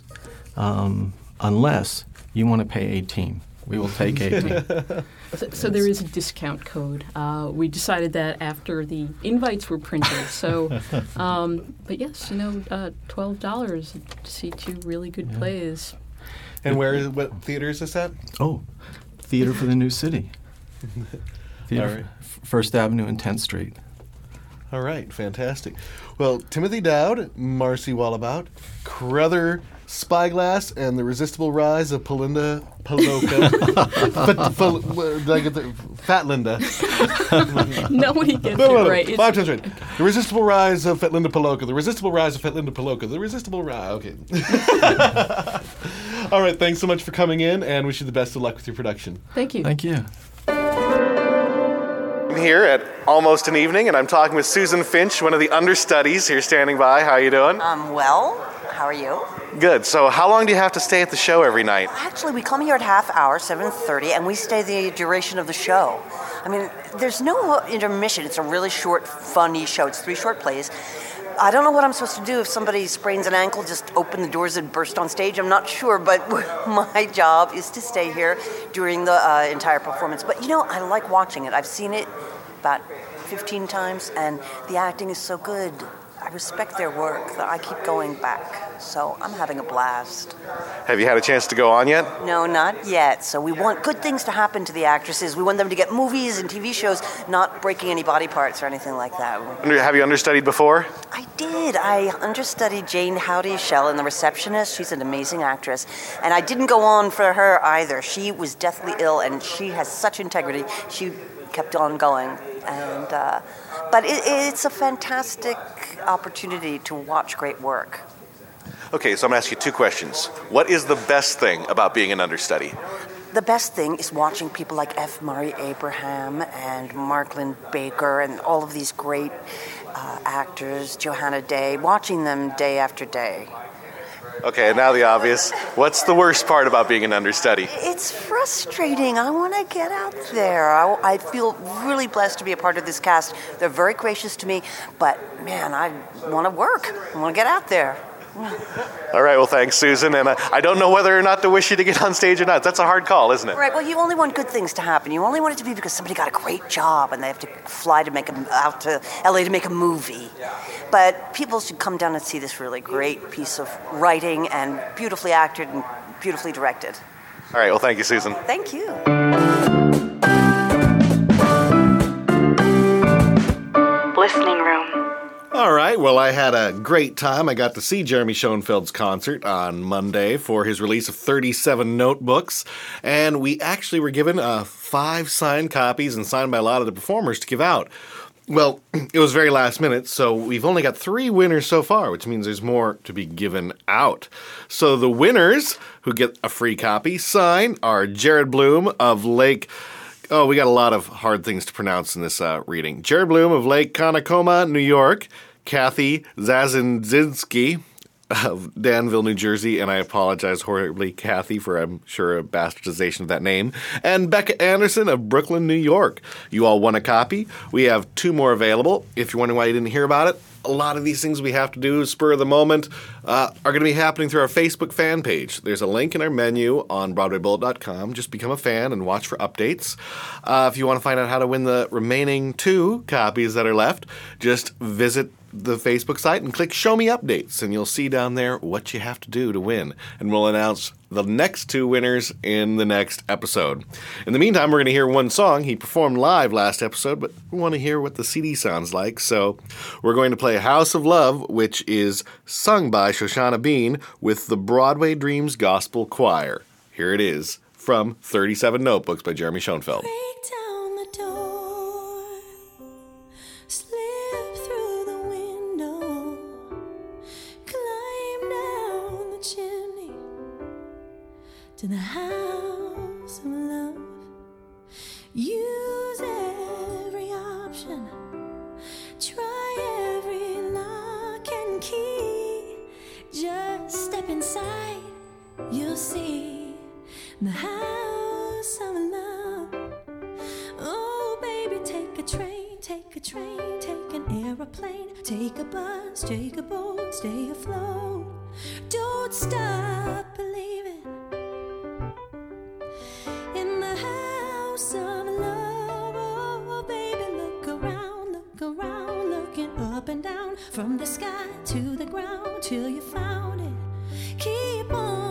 um, unless you want to pay 18 we will take 18 So, so there is a discount code. Uh, we decided that after the invites were printed. So, um, but yes, you know, uh, twelve dollars to see two really good plays. And where is what theater is this at? oh theater for the new city theater All right. F- first avenue and 10th street All right, fantastic. Well, Timothy Dowd, Marcy Wallabout, Crowther Spyglass, and the Resistible Rise of Palinda Paloka. F- f- did I get the Fat Linda? Nobody gets No, no, it no. right. Five times right. The Resistible Rise of Fat Linda Paloka. The Resistible Rise of Fat Linda Paloka. The Resistible Rise. Okay. All right. Thanks so much for coming in, and wish you the best of luck with your production. Thank you. thank you I'm here at almost an evening, and I'm talking with Susan Finch, one of the understudies here standing by. How are you doing? I'm um, well, how are you? Good. So, how long do you have to stay at the show every night? Actually, we come here at half hour, 7.30, and we stay the duration of the show. I mean, there's no intermission. It's a really short, funny show. It's three short plays. I don't know what I'm supposed to do if somebody sprains an ankle, just open the doors and burst on stage. I'm not sure, but my job is to stay here during the uh, entire performance. But you know, I like watching it. I've seen it about 15 times, and the acting is so good. I respect their work that I keep going back. So I'm having a blast. Have you had a chance to go on yet? No, not yet. So we want good things to happen to the actresses. We want them to get movies and TV shows, not breaking any body parts or anything like that. Have you understudied before? I did. I understudied Jayne Houdyshell in The Receptionist. She's an amazing actress. And I didn't go on for her either. She was deathly ill and she has such integrity. She kept on going. And, uh, but it, it's a fantastic opportunity to watch great work. Okay, so I'm going to ask you two questions. What is the best thing about being an understudy? The best thing is watching people like F. Murray Abraham and Mark Linn-Baker and all of these great uh, actors, Johanna Day, watching them day after day. Okay, now the obvious. What's the worst part about being an understudy? It's frustrating. I want to get out there. I, I feel really blessed to be a part of this cast. They're very gracious to me, but man, I want to work. I want to get out there. All right, well, thanks, Susan. And I, I don't know whether or not to wish you to get on stage or not. That's a hard call, isn't it? Right. Well, you only want good things to happen. You only want it to be because somebody got a great job and they have to fly to make a, out to LA to make a movie. But people should come down and see this really great piece of writing and beautifully acted and beautifully directed. All right, well, thank you, Susan. Thank you. All right. Well, I had a great time. I got to see Jeremy Schonfeld's concert on Monday for his release of 37 notebooks. And we actually were given uh, five signed copies and signed by a lot of the performers to give out. Well, it was very last minute, so we've only got three winners so far, which means there's more to be given out. So the winners who get a free copy sign are Jared Bloom of Lake. Oh, we got a lot of hard things to pronounce in this uh, reading. Jared Bloom of Lake Conacoma, New York. Kathy Zazindzinski of Danville, New Jersey, and I apologize horribly, Kathy, for I'm sure a bastardization of that name. And Becca Anderson of Brooklyn, New York. You all won a copy. We have two more available. If you're wondering why you didn't hear about it, a lot of these things we have to do spur of the moment uh, are going to be happening through our Facebook fan page. There's a link in our menu on BroadwayBullet.com. Just become a fan and watch for updates. Uh, if you want to find out how to win the remaining two copies that are left, just visit the Facebook site and click Show Me Updates, and you'll see down there what you have to do to win. And we'll announce the next two winners in the next episode. In the meantime, we're going to hear one song. He performed live last episode, but we want to hear what the CD sounds like. So we're going to play House of Love, which is sung by Shoshana Bean with the Broadway Dreams Gospel Choir. Here it is from 37 Notebooks by Jeremy Schonfeld. down to the house of love. Use every option, try every lock and key. Just step inside, you'll see the house of love. Oh, baby, take a train, take a train, take an aeroplane, take a bus, take a boat, stay afloat. Don't stop believing from the sky to the ground till you found it. Keep on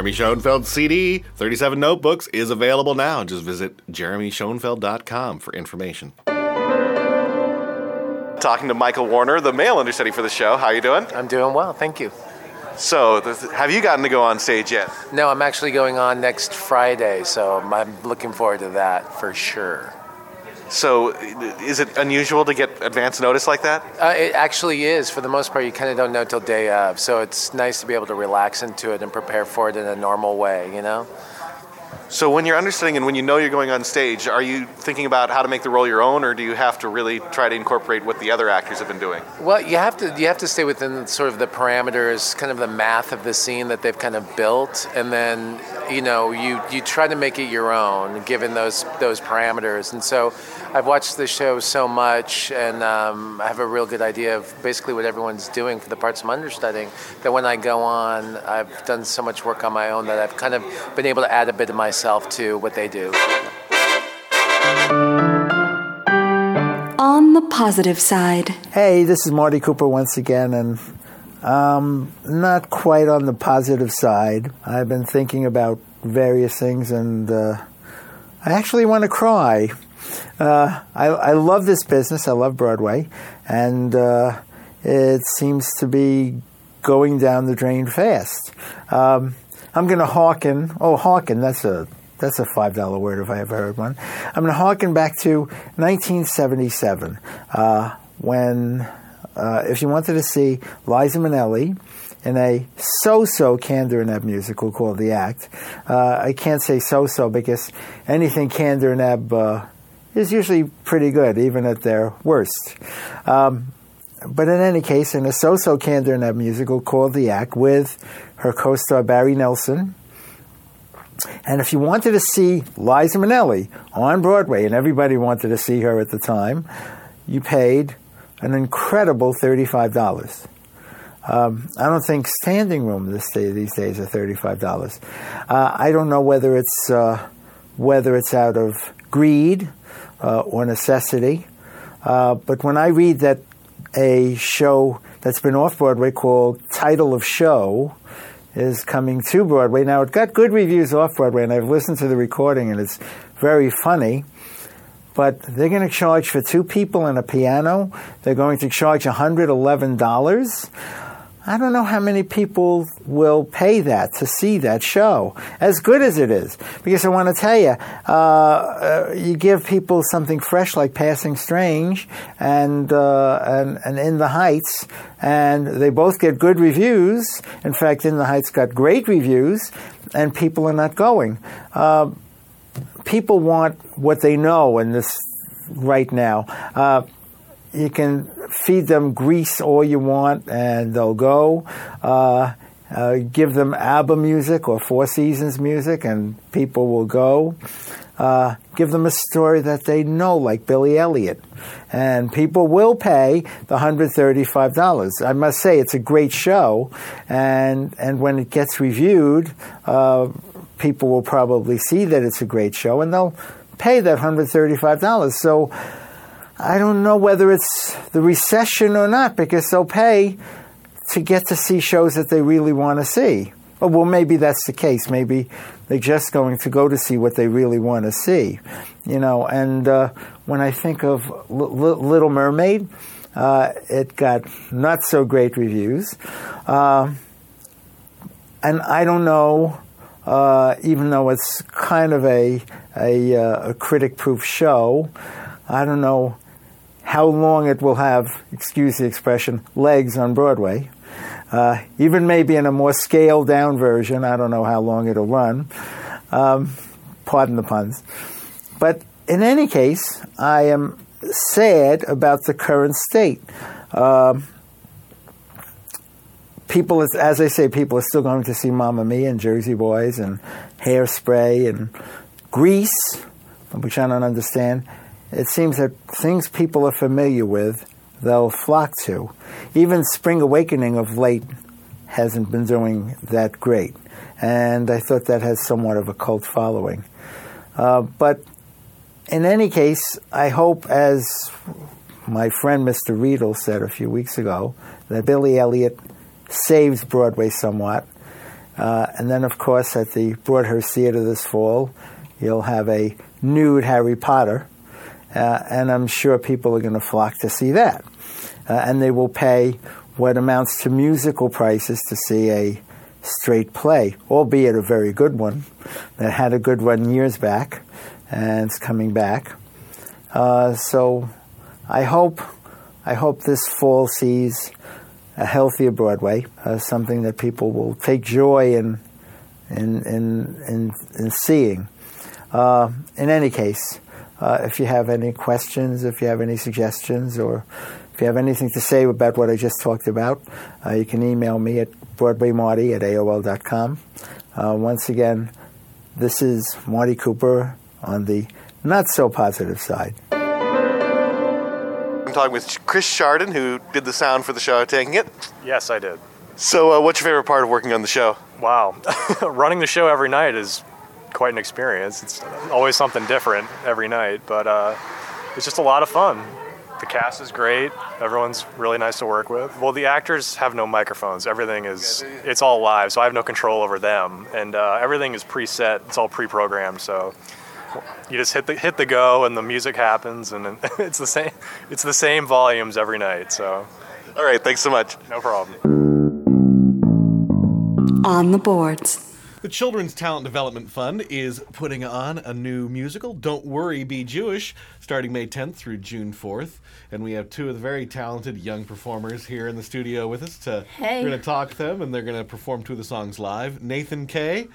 Jeremy Schonfeld's CD, 37 Notebooks, is available now. Just visit jeremyschonfeld.com for information. Talking to Michael Warner, the male understudy for the show. How are you doing? I'm doing well, thank you. So, have you gotten to go on stage yet? No, I'm actually going on next Friday, so I'm looking forward to that for sure. So, is it unusual to get advance notice like that? Uh, it actually is. For the most part, you kind of don't know till day of, so it's nice to be able to relax into it and prepare for it in a normal way, you know? So, when you're understudying and when you know you're going on stage, are you thinking about how to make the role your own, or do you have to really try to incorporate what the other actors have been doing? Well, you have to you have to stay within sort of the parameters, kind of the math of the scene that they've kind of built, and then you know you you try to make it your own given those those parameters. And so, I've watched the show so much, and um, I have a real good idea of basically what everyone's doing for the parts I'm understudying. That when I go on, I've done so much work on my own that I've kind of been able to add a bit of myself to what they do. On the positive side. Hey, this is Marty Cooper once again, and um, not quite on the positive side. I've been thinking about various things, and uh, I actually want to cry. Uh, I, I love this business. I love Broadway, and uh, it seems to be going down the drain fast. Um, I'm going to hearken. Oh, hearken. That's a that's a five dollar word if I ever heard one. I'm going to hearken back to 1977 uh, when, uh, if you wanted to see Liza Minnelli in a so-so Kander musical called The Act, uh, I can't say so-so because anything Kander and Ebb uh, is usually pretty good, even at their worst. Um, but in any case, in a so-so Kander musical called The Act with her co-star Barry Nelson, and if you wanted to see Liza Minnelli on Broadway, and everybody wanted to see her at the time, you paid an incredible $35. Um, I don't think standing room this day, these days are $35. Uh, I don't know whether it's, uh, whether it's out of greed uh, or necessity, uh, but when I read that a show that's been off Broadway called Title of Show is coming to Broadway. Now, it got good reviews off Broadway, and I've listened to the recording, and it's very funny. But they're going to charge for two people and a piano. They're going to charge $111. I don't know how many people will pay that to see that show, as good as it is. Because I want to tell you, uh, uh, you give people something fresh like Passing Strange and, uh, and and In the Heights, and they both get good reviews. In fact, In the Heights got great reviews, and people are not going. Uh, people want what they know in this right now. Uh, you can feed them grease all you want, and they'll go. Uh, uh, give them ABBA music or Four Seasons music, and people will go. Uh, give them a story that they know, like Billy Elliot, and people will pay the hundred thirty-five dollars. I must say, it's a great show, and and when it gets reviewed, uh, people will probably see that it's a great show, and they'll pay that hundred thirty-five dollars. So. I don't know whether it's the recession or not because they'll pay to get to see shows that they really want to see. Well, maybe that's the case. Maybe they're just going to go to see what they really want to see, you know. And uh, when I think of L- L- Little Mermaid, uh, it got not so great reviews, uh, and I don't know. Uh, even though it's kind of a a, uh, a critic-proof show, I don't know how long it will have, excuse the expression, legs on Broadway. Uh, even maybe in a more scaled down version, I don't know how long it'll run. Um, pardon the puns. But in any case, I am sad about the current state. Um, people, as I say, people are still going to see Mamma Mia and Jersey Boys and Hairspray and Grease, which I don't understand it seems that things people are familiar with, they'll flock to. Even Spring Awakening of late hasn't been doing that great. And I thought that has somewhat of a cult following. Uh, but in any case, I hope, as my friend Mr. Riedel said a few weeks ago, that Billy Elliot saves Broadway somewhat. Uh, and then, of course, at the Broadhurst Theater this fall, you'll have a nude Harry Potter, uh, and I'm sure people are going to flock to see that. Uh, and they will pay what amounts to musical prices to see a straight play, albeit a very good one that had a good run years back and it's coming back. Uh, so I hope I hope this fall sees a healthier Broadway, uh, something that people will take joy in in in in, in seeing. Uh, in any case, uh, if you have any questions, if you have any suggestions, or if you have anything to say about what I just talked about, uh, you can email me at broadwaymarty at aol.com. Uh, once again, this is Marty Cooper on the not so positive side. I'm talking with Chris Chardon, who did the sound for the show, taking it. Yes, I did. So, uh, what's your favorite part of working on the show? Wow. Running the show every night is quite an experience. It's always something different every night, but uh, it's just a lot of fun. The cast is great. Everyone's really nice to work with. Well, the actors have no microphones. Everything is it's all live, so I have no control over them, and uh, everything is preset. It's all pre-programmed, so you just hit the hit the go, and the music happens, and it's the same. It's the same volumes every night. So, all right, thanks so much. No problem. On the boards. The Children's Talent Development Fund is putting on a new musical, Don't Worry, Be Jewish, starting May 10th through June 4th. And we have two of the very talented young performers here in the studio with us. To, Hey. We're going to talk to them, and they're going to perform two of the songs live. Nathan Kay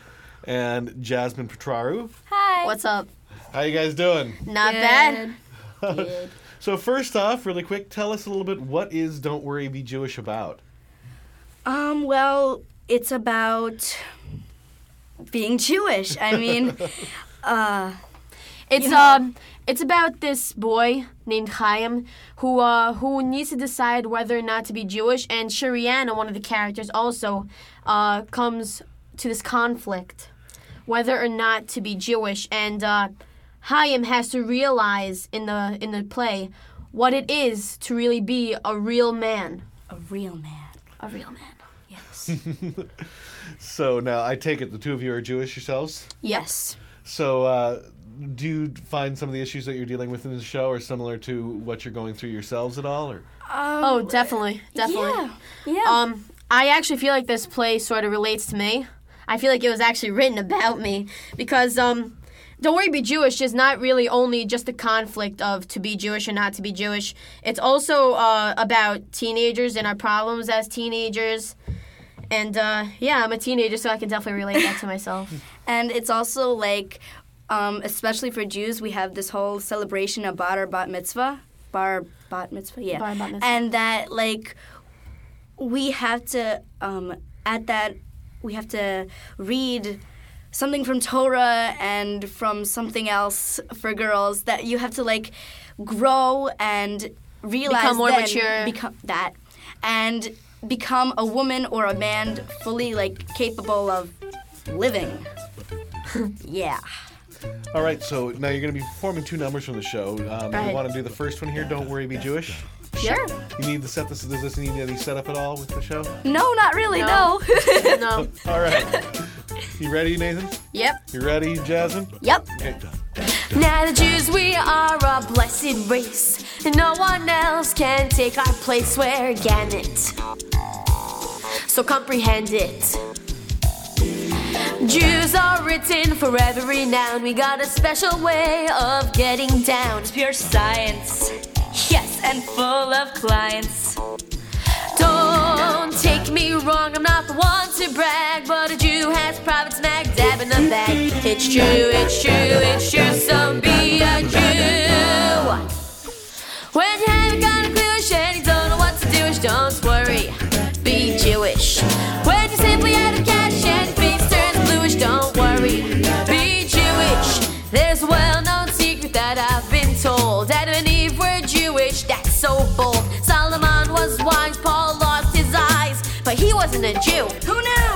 and Jasmine Petraru. Hi. What's up? How you guys doing? Not bad. Good. so first off, really quick, tell us a little bit what is Don't Worry, Be Jewish about? Um, well, it's about being Jewish. I mean, uh, It's you know- um, it's about this boy named Chaim who uh who needs to decide whether or not to be Jewish, and Shariana, one of the characters, also uh comes to this conflict whether or not to be Jewish, and uh, Chaim has to realize in the in the play what it is to really be a real man. A real man. A real man. Yes. So now I take it the two of you are Jewish yourselves? yes. So, uh, do you find some of the issues that you're dealing with in the show are similar to what you're going through yourselves at all? Or oh, definitely, definitely. yeah, yeah. Um, I actually feel like this play sort of relates to me. I feel like it was actually written about me because um, Don't Worry Be Jewish is not really only just a conflict of to be Jewish or not to be Jewish. It's also uh, about teenagers and our problems as teenagers. And uh, yeah, I'm a teenager, so I can definitely relate that to myself. and it's also like, um, especially for Jews, we have this whole celebration of Bar or Bat Mitzvah. Bar Bat Mitzvah, yeah. Bar Bat Mitzvah. And that, like, we have to, um, at that, we have to read something from Torah and from something else for girls that you have to, like, grow and realize Become more mature. Become that. And become a woman or a man fully, like, capable of living. yeah. all right, so now you're going to be performing two numbers from the show. Um, Right. You want to do the first one here? Don't worry, be Jewish. Sure. You need to set this. Does this need any setup at all with the show? No, not really, no. no. all right. You ready, Nathan? Yep. You ready, Jasmine? Yep. Okay. Now the Jews, we are a blessed race, and no one else can take our place. We're Gannett, so comprehend it. Jews are written for every noun. We got a special way of getting down. It's pure science, yes, and full of clients. Don't take wrong, I'm not the one to brag, but a Jew has private smack dab in the back. It's true, it's true, it's true, so be a Jew. When you haven't got wasn't a Jew. Who knew?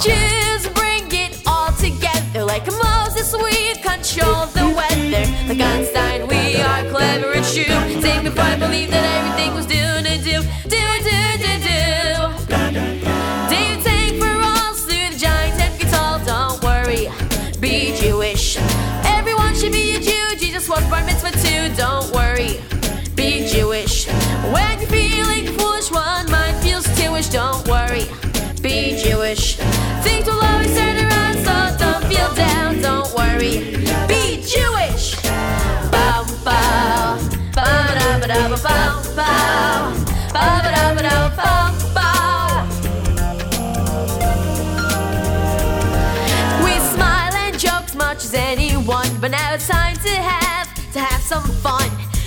Jews bring it all together like Moses. We control the weather. Like Einstein, we are clever and true. Pride, believe that everything was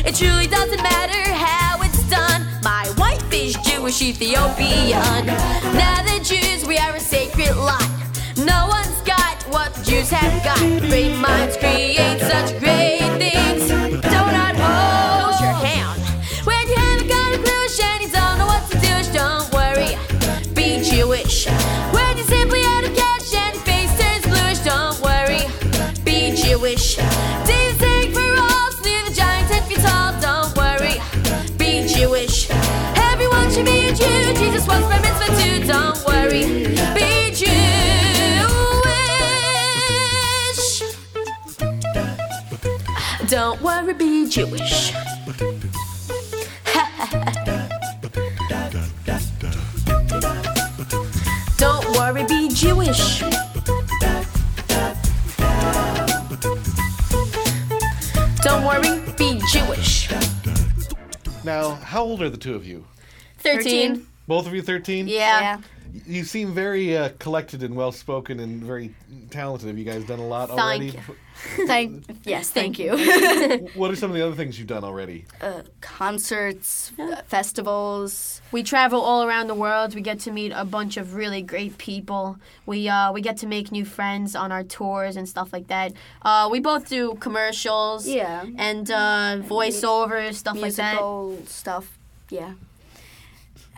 It truly doesn't matter how it's done. My wife is Jewish Ethiopian. Now the Jews, we are a sacred lot. No one's got what the Jews have got. Great minds create such great things. Don't I hold your hand when you haven't got a clue and you don't know what to do? Don't worry, be Jewish. Don't worry, be Jewish. Don't worry, be Jewish. Don't worry, be Jewish. Don't worry, be Jewish. Now, how old are the two of you? 13. Both of you 13? Yeah. You seem very uh, collected and well spoken and very talented. Have you guys done a lot already? Thank yes, thank you. what are some of the other things you've done already? uh, concerts, uh, festivals. We travel all around the world. We get to meet a bunch of really great people. We uh, we get to make new friends on our tours and stuff like that. Uh, we both do commercials, Yeah. and uh, voiceovers, stuff like that. Musical stuff. Yeah.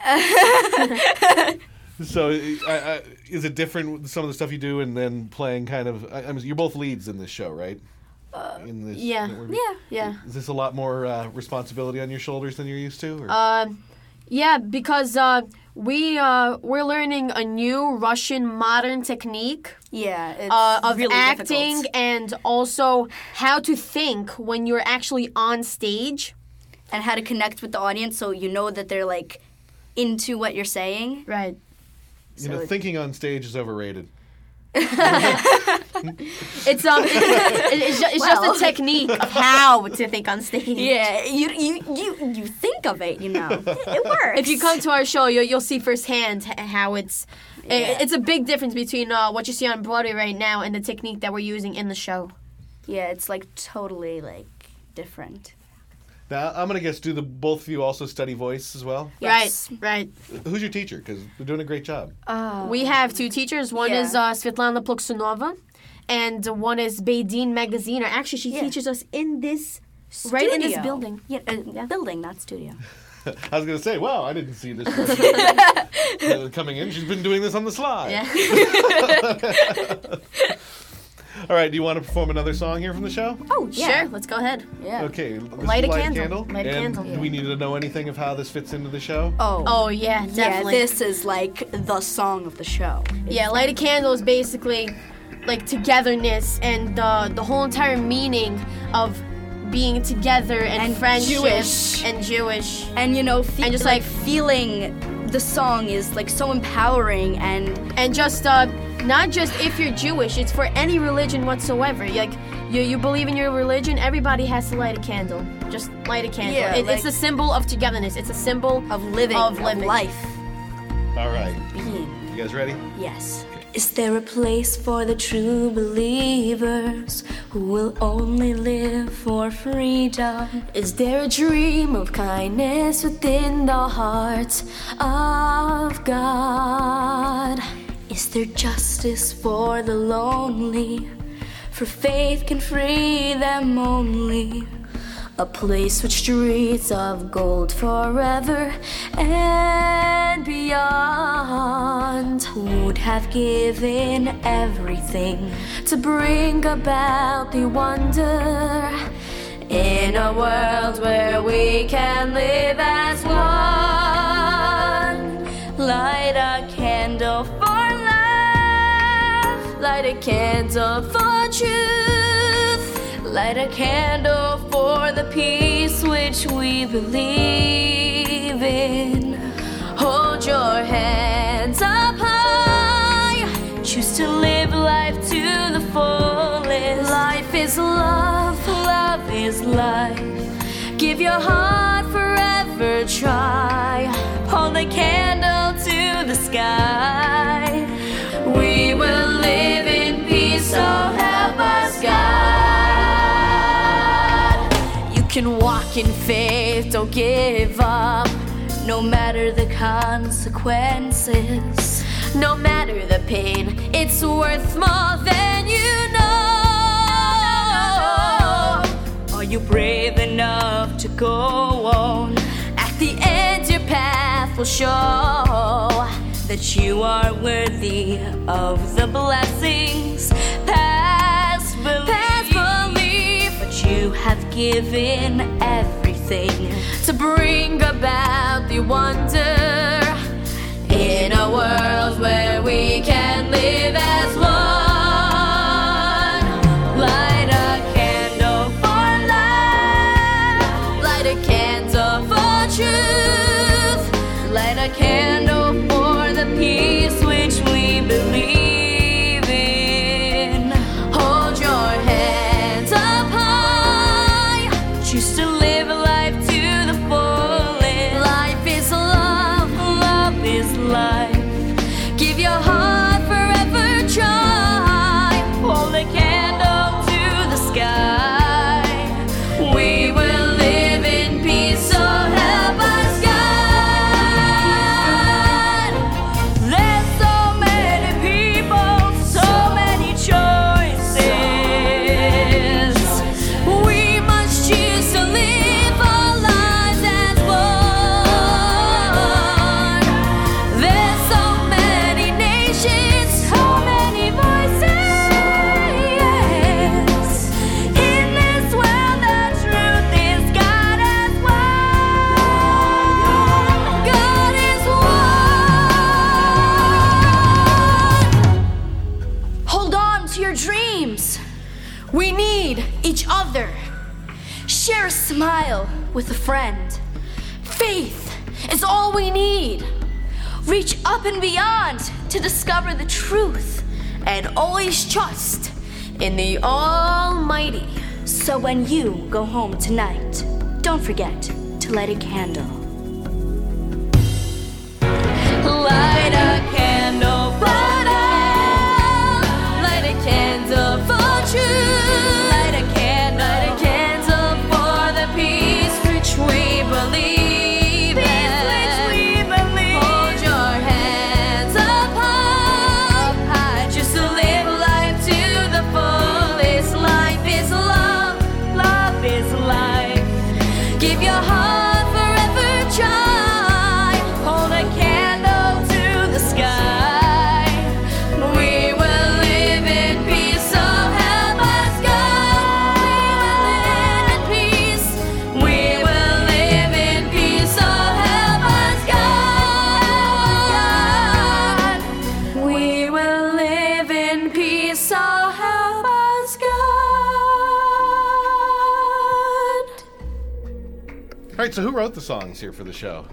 So, uh, uh, is it different with some of the stuff you do and then playing kind of? I, I mean, you're both leads in this show, right? in this, yeah. that Yeah, yeah. Is this a lot more uh, responsibility on your shoulders than you're used to? Or? Uh, yeah, because uh, we uh, we're learning a new Russian modern technique. Yeah, it's uh, of really acting difficult. and also how to think when you're actually on stage, and how to connect with the audience so you know that they're like into what you're saying. Right. you know, thinking on stage is overrated. It's um, it's, ju- it's Well. just a technique of how to think on stage. Yeah, you you you you think of it, you know. It works. If you come to our show, you'll, you'll see firsthand how it's. i- Yeah. It's a big difference between uh, what you see on Broadway right now and the technique that we're using in the show. Yeah, it's like totally like different. Now, I'm gonna guess. Do the both of you also study voice as well? Right, right. Who's your teacher? Because they're doing a great job. we have two teachers. One Yeah. is uh, Svetlana Pluksunova, and one is Beidin Magaziner. Actually, she Yeah. teaches us in this, right in this building. Yeah, uh, building, not studio. I was gonna say, wow, I didn't see this uh, coming in. She's been doing this on the slide. All right, do you want to perform another song here from the show? Oh, sure. Let's go ahead. Yeah. Okay, this is Light a light candle. Light a and candle. Do we need to know anything of how this fits into the show? Oh. Oh yeah, definitely. Yeah, this is like the song of the show. Yeah, light a candle is basically like togetherness and uh, the whole entire meaning of being together and, And friendship Jewish. and Jewish. And you know, fe- And just, like, like- feeling the song is like so empowering and and just uh, not just if you're Jewish, it's for any religion whatsoever. Like you, you believe in your religion, everybody has to light a candle. Just light a candle. Yeah, It- like- it's a symbol of togetherness. It's a symbol of living, of of living. life. All right, Being. you guys ready? Yes. Is there a place for the true believers who will only live for freedom? Is there a dream of kindness within the heart of God? Is there justice for the lonely? For faith can free them only. A place with streets of gold forever and beyond. Would have given everything to bring about the wonder in a world where we can live as one. Light a candle light a candle for truth. Light a candle for the peace which we believe in. Hold your hands up high. Choose to live life to the fullest. Life is love, love is life. Give your heart forever, try. Hold a candle to the sky. Can walk in faith, don't give up. No matter the consequences, no matter the pain, it's worth more than you know. Are you brave enough to go on? At the end, your path will show that you are worthy of the blessings past belief. Past belief, but you have given everything to bring about the wonder in a world where we can live as one. Up and beyond to discover the truth and always trust in the Almighty. So when you go home tonight, don't forget to light a candle. Wrote the songs here for the show?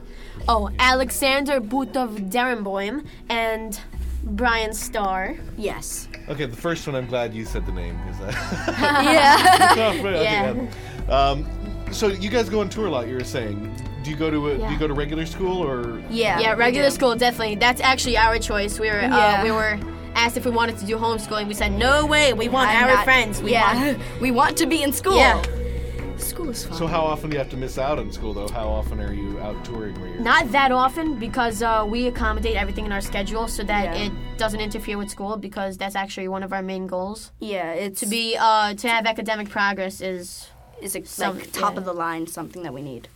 Oh, Alexander Butov Derenboim and Brian Starr. Yes. Okay, the first one, I'm glad you said the name because Yeah. yeah. Um, so you guys go on tour a lot. You were saying. Do you go to a, do you go to regular school or? Yeah, we regular do. school definitely. That's actually our choice. We were Yeah. uh, we were asked if we wanted to do homeschooling. We said no way. We want I'm our not- friends. We yeah. want we want to be in school. Yeah. School is fun. So how often do you have to miss out on school though? How often are you out touring where you're? Not that often because uh, we accommodate everything in our schedule so that Yeah. it doesn't interfere with school because that's actually one of our main goals. Yeah, it's To be uh, to have academic progress is is a, some- like top yeah. of the line, something that we need.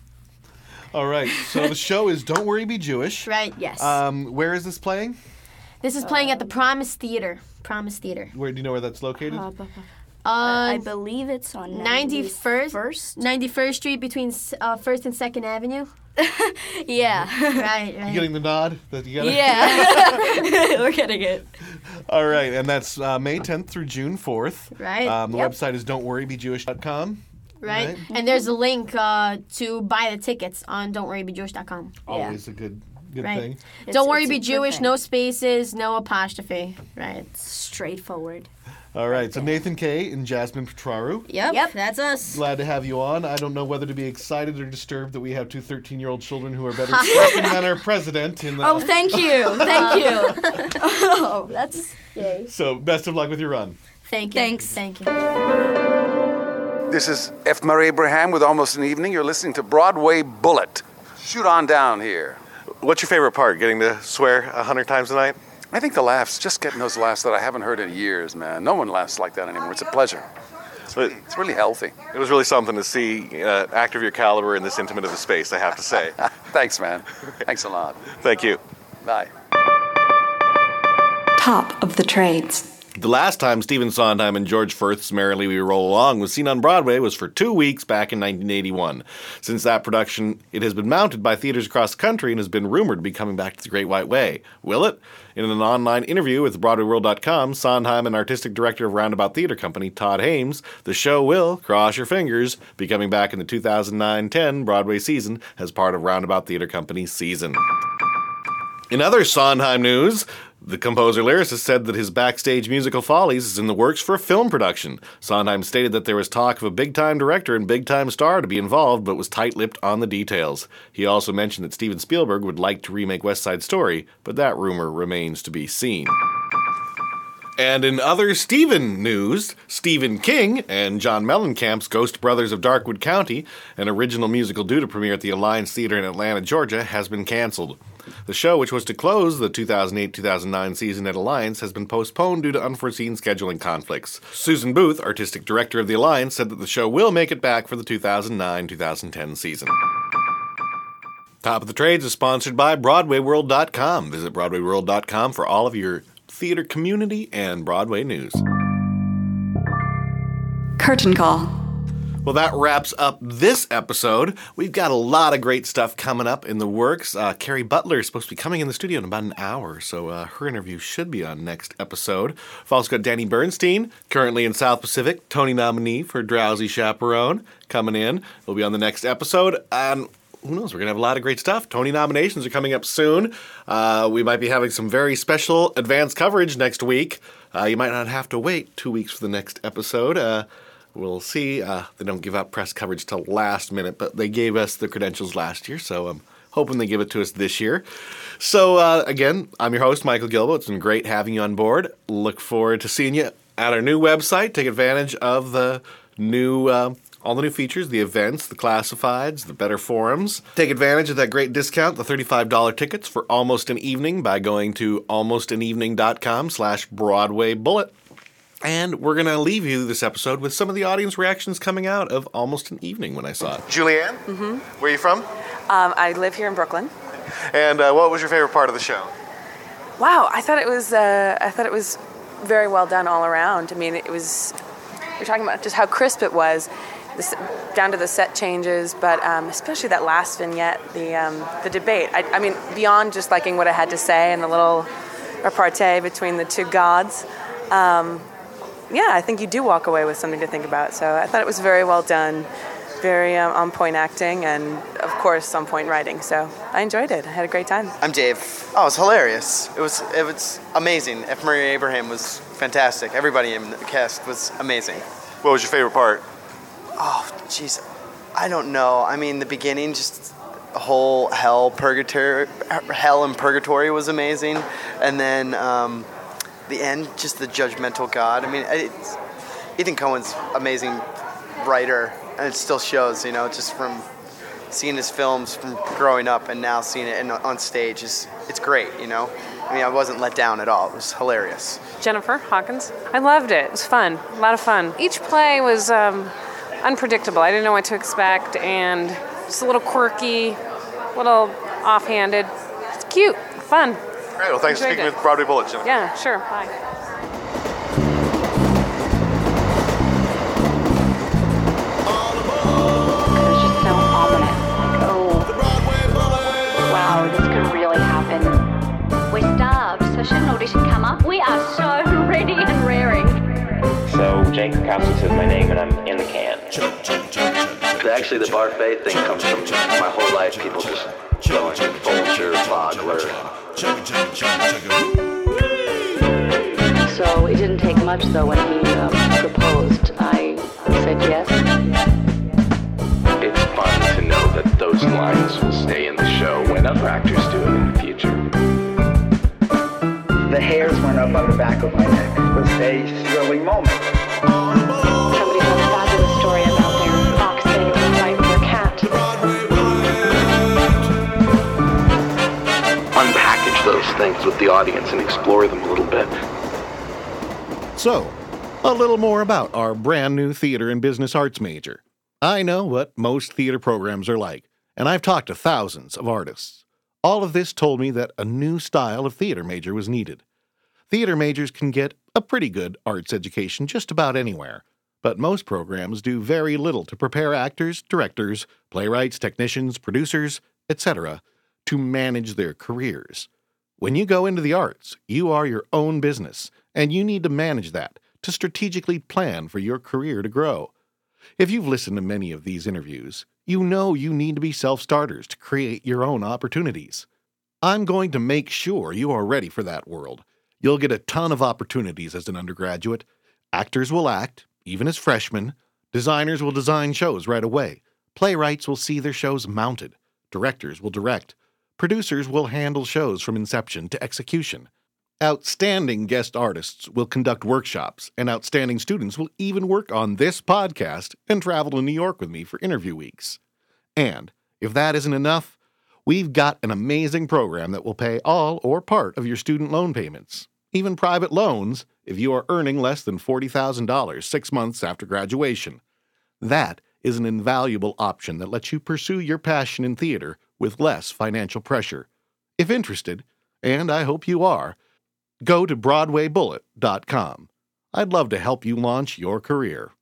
All right. So the show is "Don't Worry, Be Jewish." right. Yes. Um, where is this playing? This is playing at the Promise Theater. Promise Theater. Where do you know where that's located? Uh, bu- bu- I believe it's on 91st, 91st Street between uh, First and Second Avenue. yeah. right, You right. getting the nod? That you got it? Yeah. We're getting it. All right, and that's uh, May 10th through June 4th. Right. Um, the Yep. website is don'tworrybejewish.com. Right? Right. And there's a link uh, to buy the tickets on don'tworrybejewish.com. Always a good good right. thing. Don't worry, be Jewish, no spaces, no apostrophe. Right. Straightforward. All right, so Nathan Kay and Jasmine Petraru. Yep, yep, that's us. Glad to have you on. I don't know whether to be excited or disturbed that we have two 13 year old children who are better than our president. In the, Oh, thank you. Thank you. oh, that's yay. So, best of luck with your run. Thank you. Thanks. Thank you. This is F. Murray Abraham with Almost an Evening. You're listening to Broadway Bullet. Shoot on down here. What's your favorite part? Getting to swear a hundred times a night? I think the laughs, just getting those laughs that I haven't heard in years, man. No one laughs like that anymore. It's a pleasure. It's really, it's really healthy. It was really something to see uh, actor of your caliber in this intimate of a space, I have to say. Thanks, man. Thanks a lot. Thank you. Bye. Top of the trades. The last time Stephen Sondheim and George Furth's Merrily We Roll Along was seen on Broadway was for two weeks back in 1981. Since that production, it has been mounted by theaters across the country and has been rumored to be coming back to the Great White Way. Will it? In an online interview with BroadwayWorld.com, Sondheim and artistic director of Roundabout Theater Company, Todd Haimes, the show will, cross your fingers, be coming back in the 2009-10 Broadway season as part of Roundabout Theater Company's season. In other Sondheim news, the composer lyricist said that his backstage musical Follies is in the works for a film production. Sondheim stated that there was talk of a big time director and big time star to be involved, but was tight lipped on the details. He also mentioned that Steven Spielberg would like to remake West Side Story, but that rumor remains to be seen. And in other Stephen news, Stephen King and John Mellencamp's Ghost Brothers of Darkwood County, an original musical due to premiere at the Alliance Theater in Atlanta, Georgia, has been canceled. The show, which was to close the 2008 2009 season at Alliance, has been postponed due to unforeseen scheduling conflicts. Susan Booth, artistic director of the Alliance, said that the show will make it back for the 2009 2010 season. Top of the Trades is sponsored by BroadwayWorld.com. Visit BroadwayWorld.com for all of your theater community and Broadway news. Curtain call. Well, that wraps up this episode. We've got a lot of great stuff coming up in the works. Uh, Kerry Butler is supposed to be coming in the studio in about an hour, so uh, her interview should be on next episode. We've also got Danny Burstein, currently in South Pacific, Tony nominee for Drowsy Chaperone, coming in. He'll be on the next episode. And who knows? We're going to have a lot of great stuff. Tony nominations are coming up soon. Uh, we might be having some very special advance coverage next week. Uh, you might not have to wait two weeks for the next episode. Uh, we'll see. Uh, they don't give out press coverage till last minute, but they gave us the credentials last year, so I'm hoping they give it to us this year. So, uh, again, I'm your host, Michael Gilboe. It's been great having you on board. Look forward to seeing you at our new website. Take advantage of the new. Uh, all the new features, the events, the classifieds, the better forums. Take advantage of that great discount, the $35 tickets for Almost an Evening by going to almostanevening.com slash Broadway Bullet. And we're going to leave you this episode with some of the audience reactions coming out of Almost an Evening when I saw it. Julianne, Mm-hmm. where are you from? Um, I live here in Brooklyn. And uh, what was your favorite part of the show? Wow, I thought it was. Uh, I thought it was very well done all around. I mean, it was. We're talking about just how crisp it was, this, down to the set changes, but um, especially that last vignette, the um, the debate. I, I mean, beyond just liking what I had to say and the little repartee between the two gods. Um, yeah, I think you do walk away with something to think about. So I thought it was very well done, very um, on point acting, and of course on point writing. So I enjoyed it. I had a great time. I'm Dave. Oh, it was hilarious. It was it was amazing. F. Murray Abraham was fantastic. Everybody in the cast was amazing. What was your favorite part? Oh, jeez. I don't know. I mean, the beginning, just the whole hell, purgatory, hell and purgatory was amazing, and then um, the end, just the judgmental God. I mean, it's, Ethan Coen's amazing writer, and it still shows. You know, just from seeing his films from growing up and now seeing it in, on stage is it's great. You know, I mean, I wasn't let down at all. It was hilarious. Jennifer Hawkins. I loved it. It was fun. A lot of fun. Each play was um, unpredictable. I didn't know what to expect, and just a little quirky, a little offhanded. It's cute, fun. Great. Well, thanks for speaking it. with Broadway Bulletin. Yeah, sure. Bye. We are so ready and raring. So Jake Kowski says my name and I'm in the can. Actually, the barfay thing comes from my whole life. People just going Folger, Fogler, so it didn't take much, though, when he um, proposed. I said yes. It's fun to know that those lines will stay in the show when other actors do it in the future. The hairs went up on the back of my neck. It was a thrilling moment. Things with the audience and explore them a little bit. So, a little more about our brand new theater and business arts major. I know what most theater programs are like, and I've talked to thousands of artists. All of this told me that a new style of theater major was needed. Theater majors can get a pretty good arts education just about anywhere, but most programs do very little to prepare actors, directors, playwrights, technicians, producers, etc., to manage their careers. When you go into the arts, you are your own business, and you need to manage that to strategically plan for your career to grow. If you've listened to many of these interviews, you know you need to be self starters to create your own opportunities. I'm going to make sure you are ready for that world. You'll get a ton of opportunities as an undergraduate. Actors will act, even as freshmen. Designers will design shows right away. Playwrights will see their shows mounted. Directors will direct. Producers will handle shows from inception to execution. Outstanding guest artists will conduct workshops, and outstanding students will even work on this podcast and travel to New York with me for interview weeks. And if that isn't enough, we've got an amazing program that will pay all or part of your student loan payments, even private loans if you are earning less than $40,000 six months after graduation. That is an invaluable option that lets you pursue your passion in theater with less financial pressure. If interested, and I hope you are, go to BroadwayBullet.com. I'd love to help you launch your career.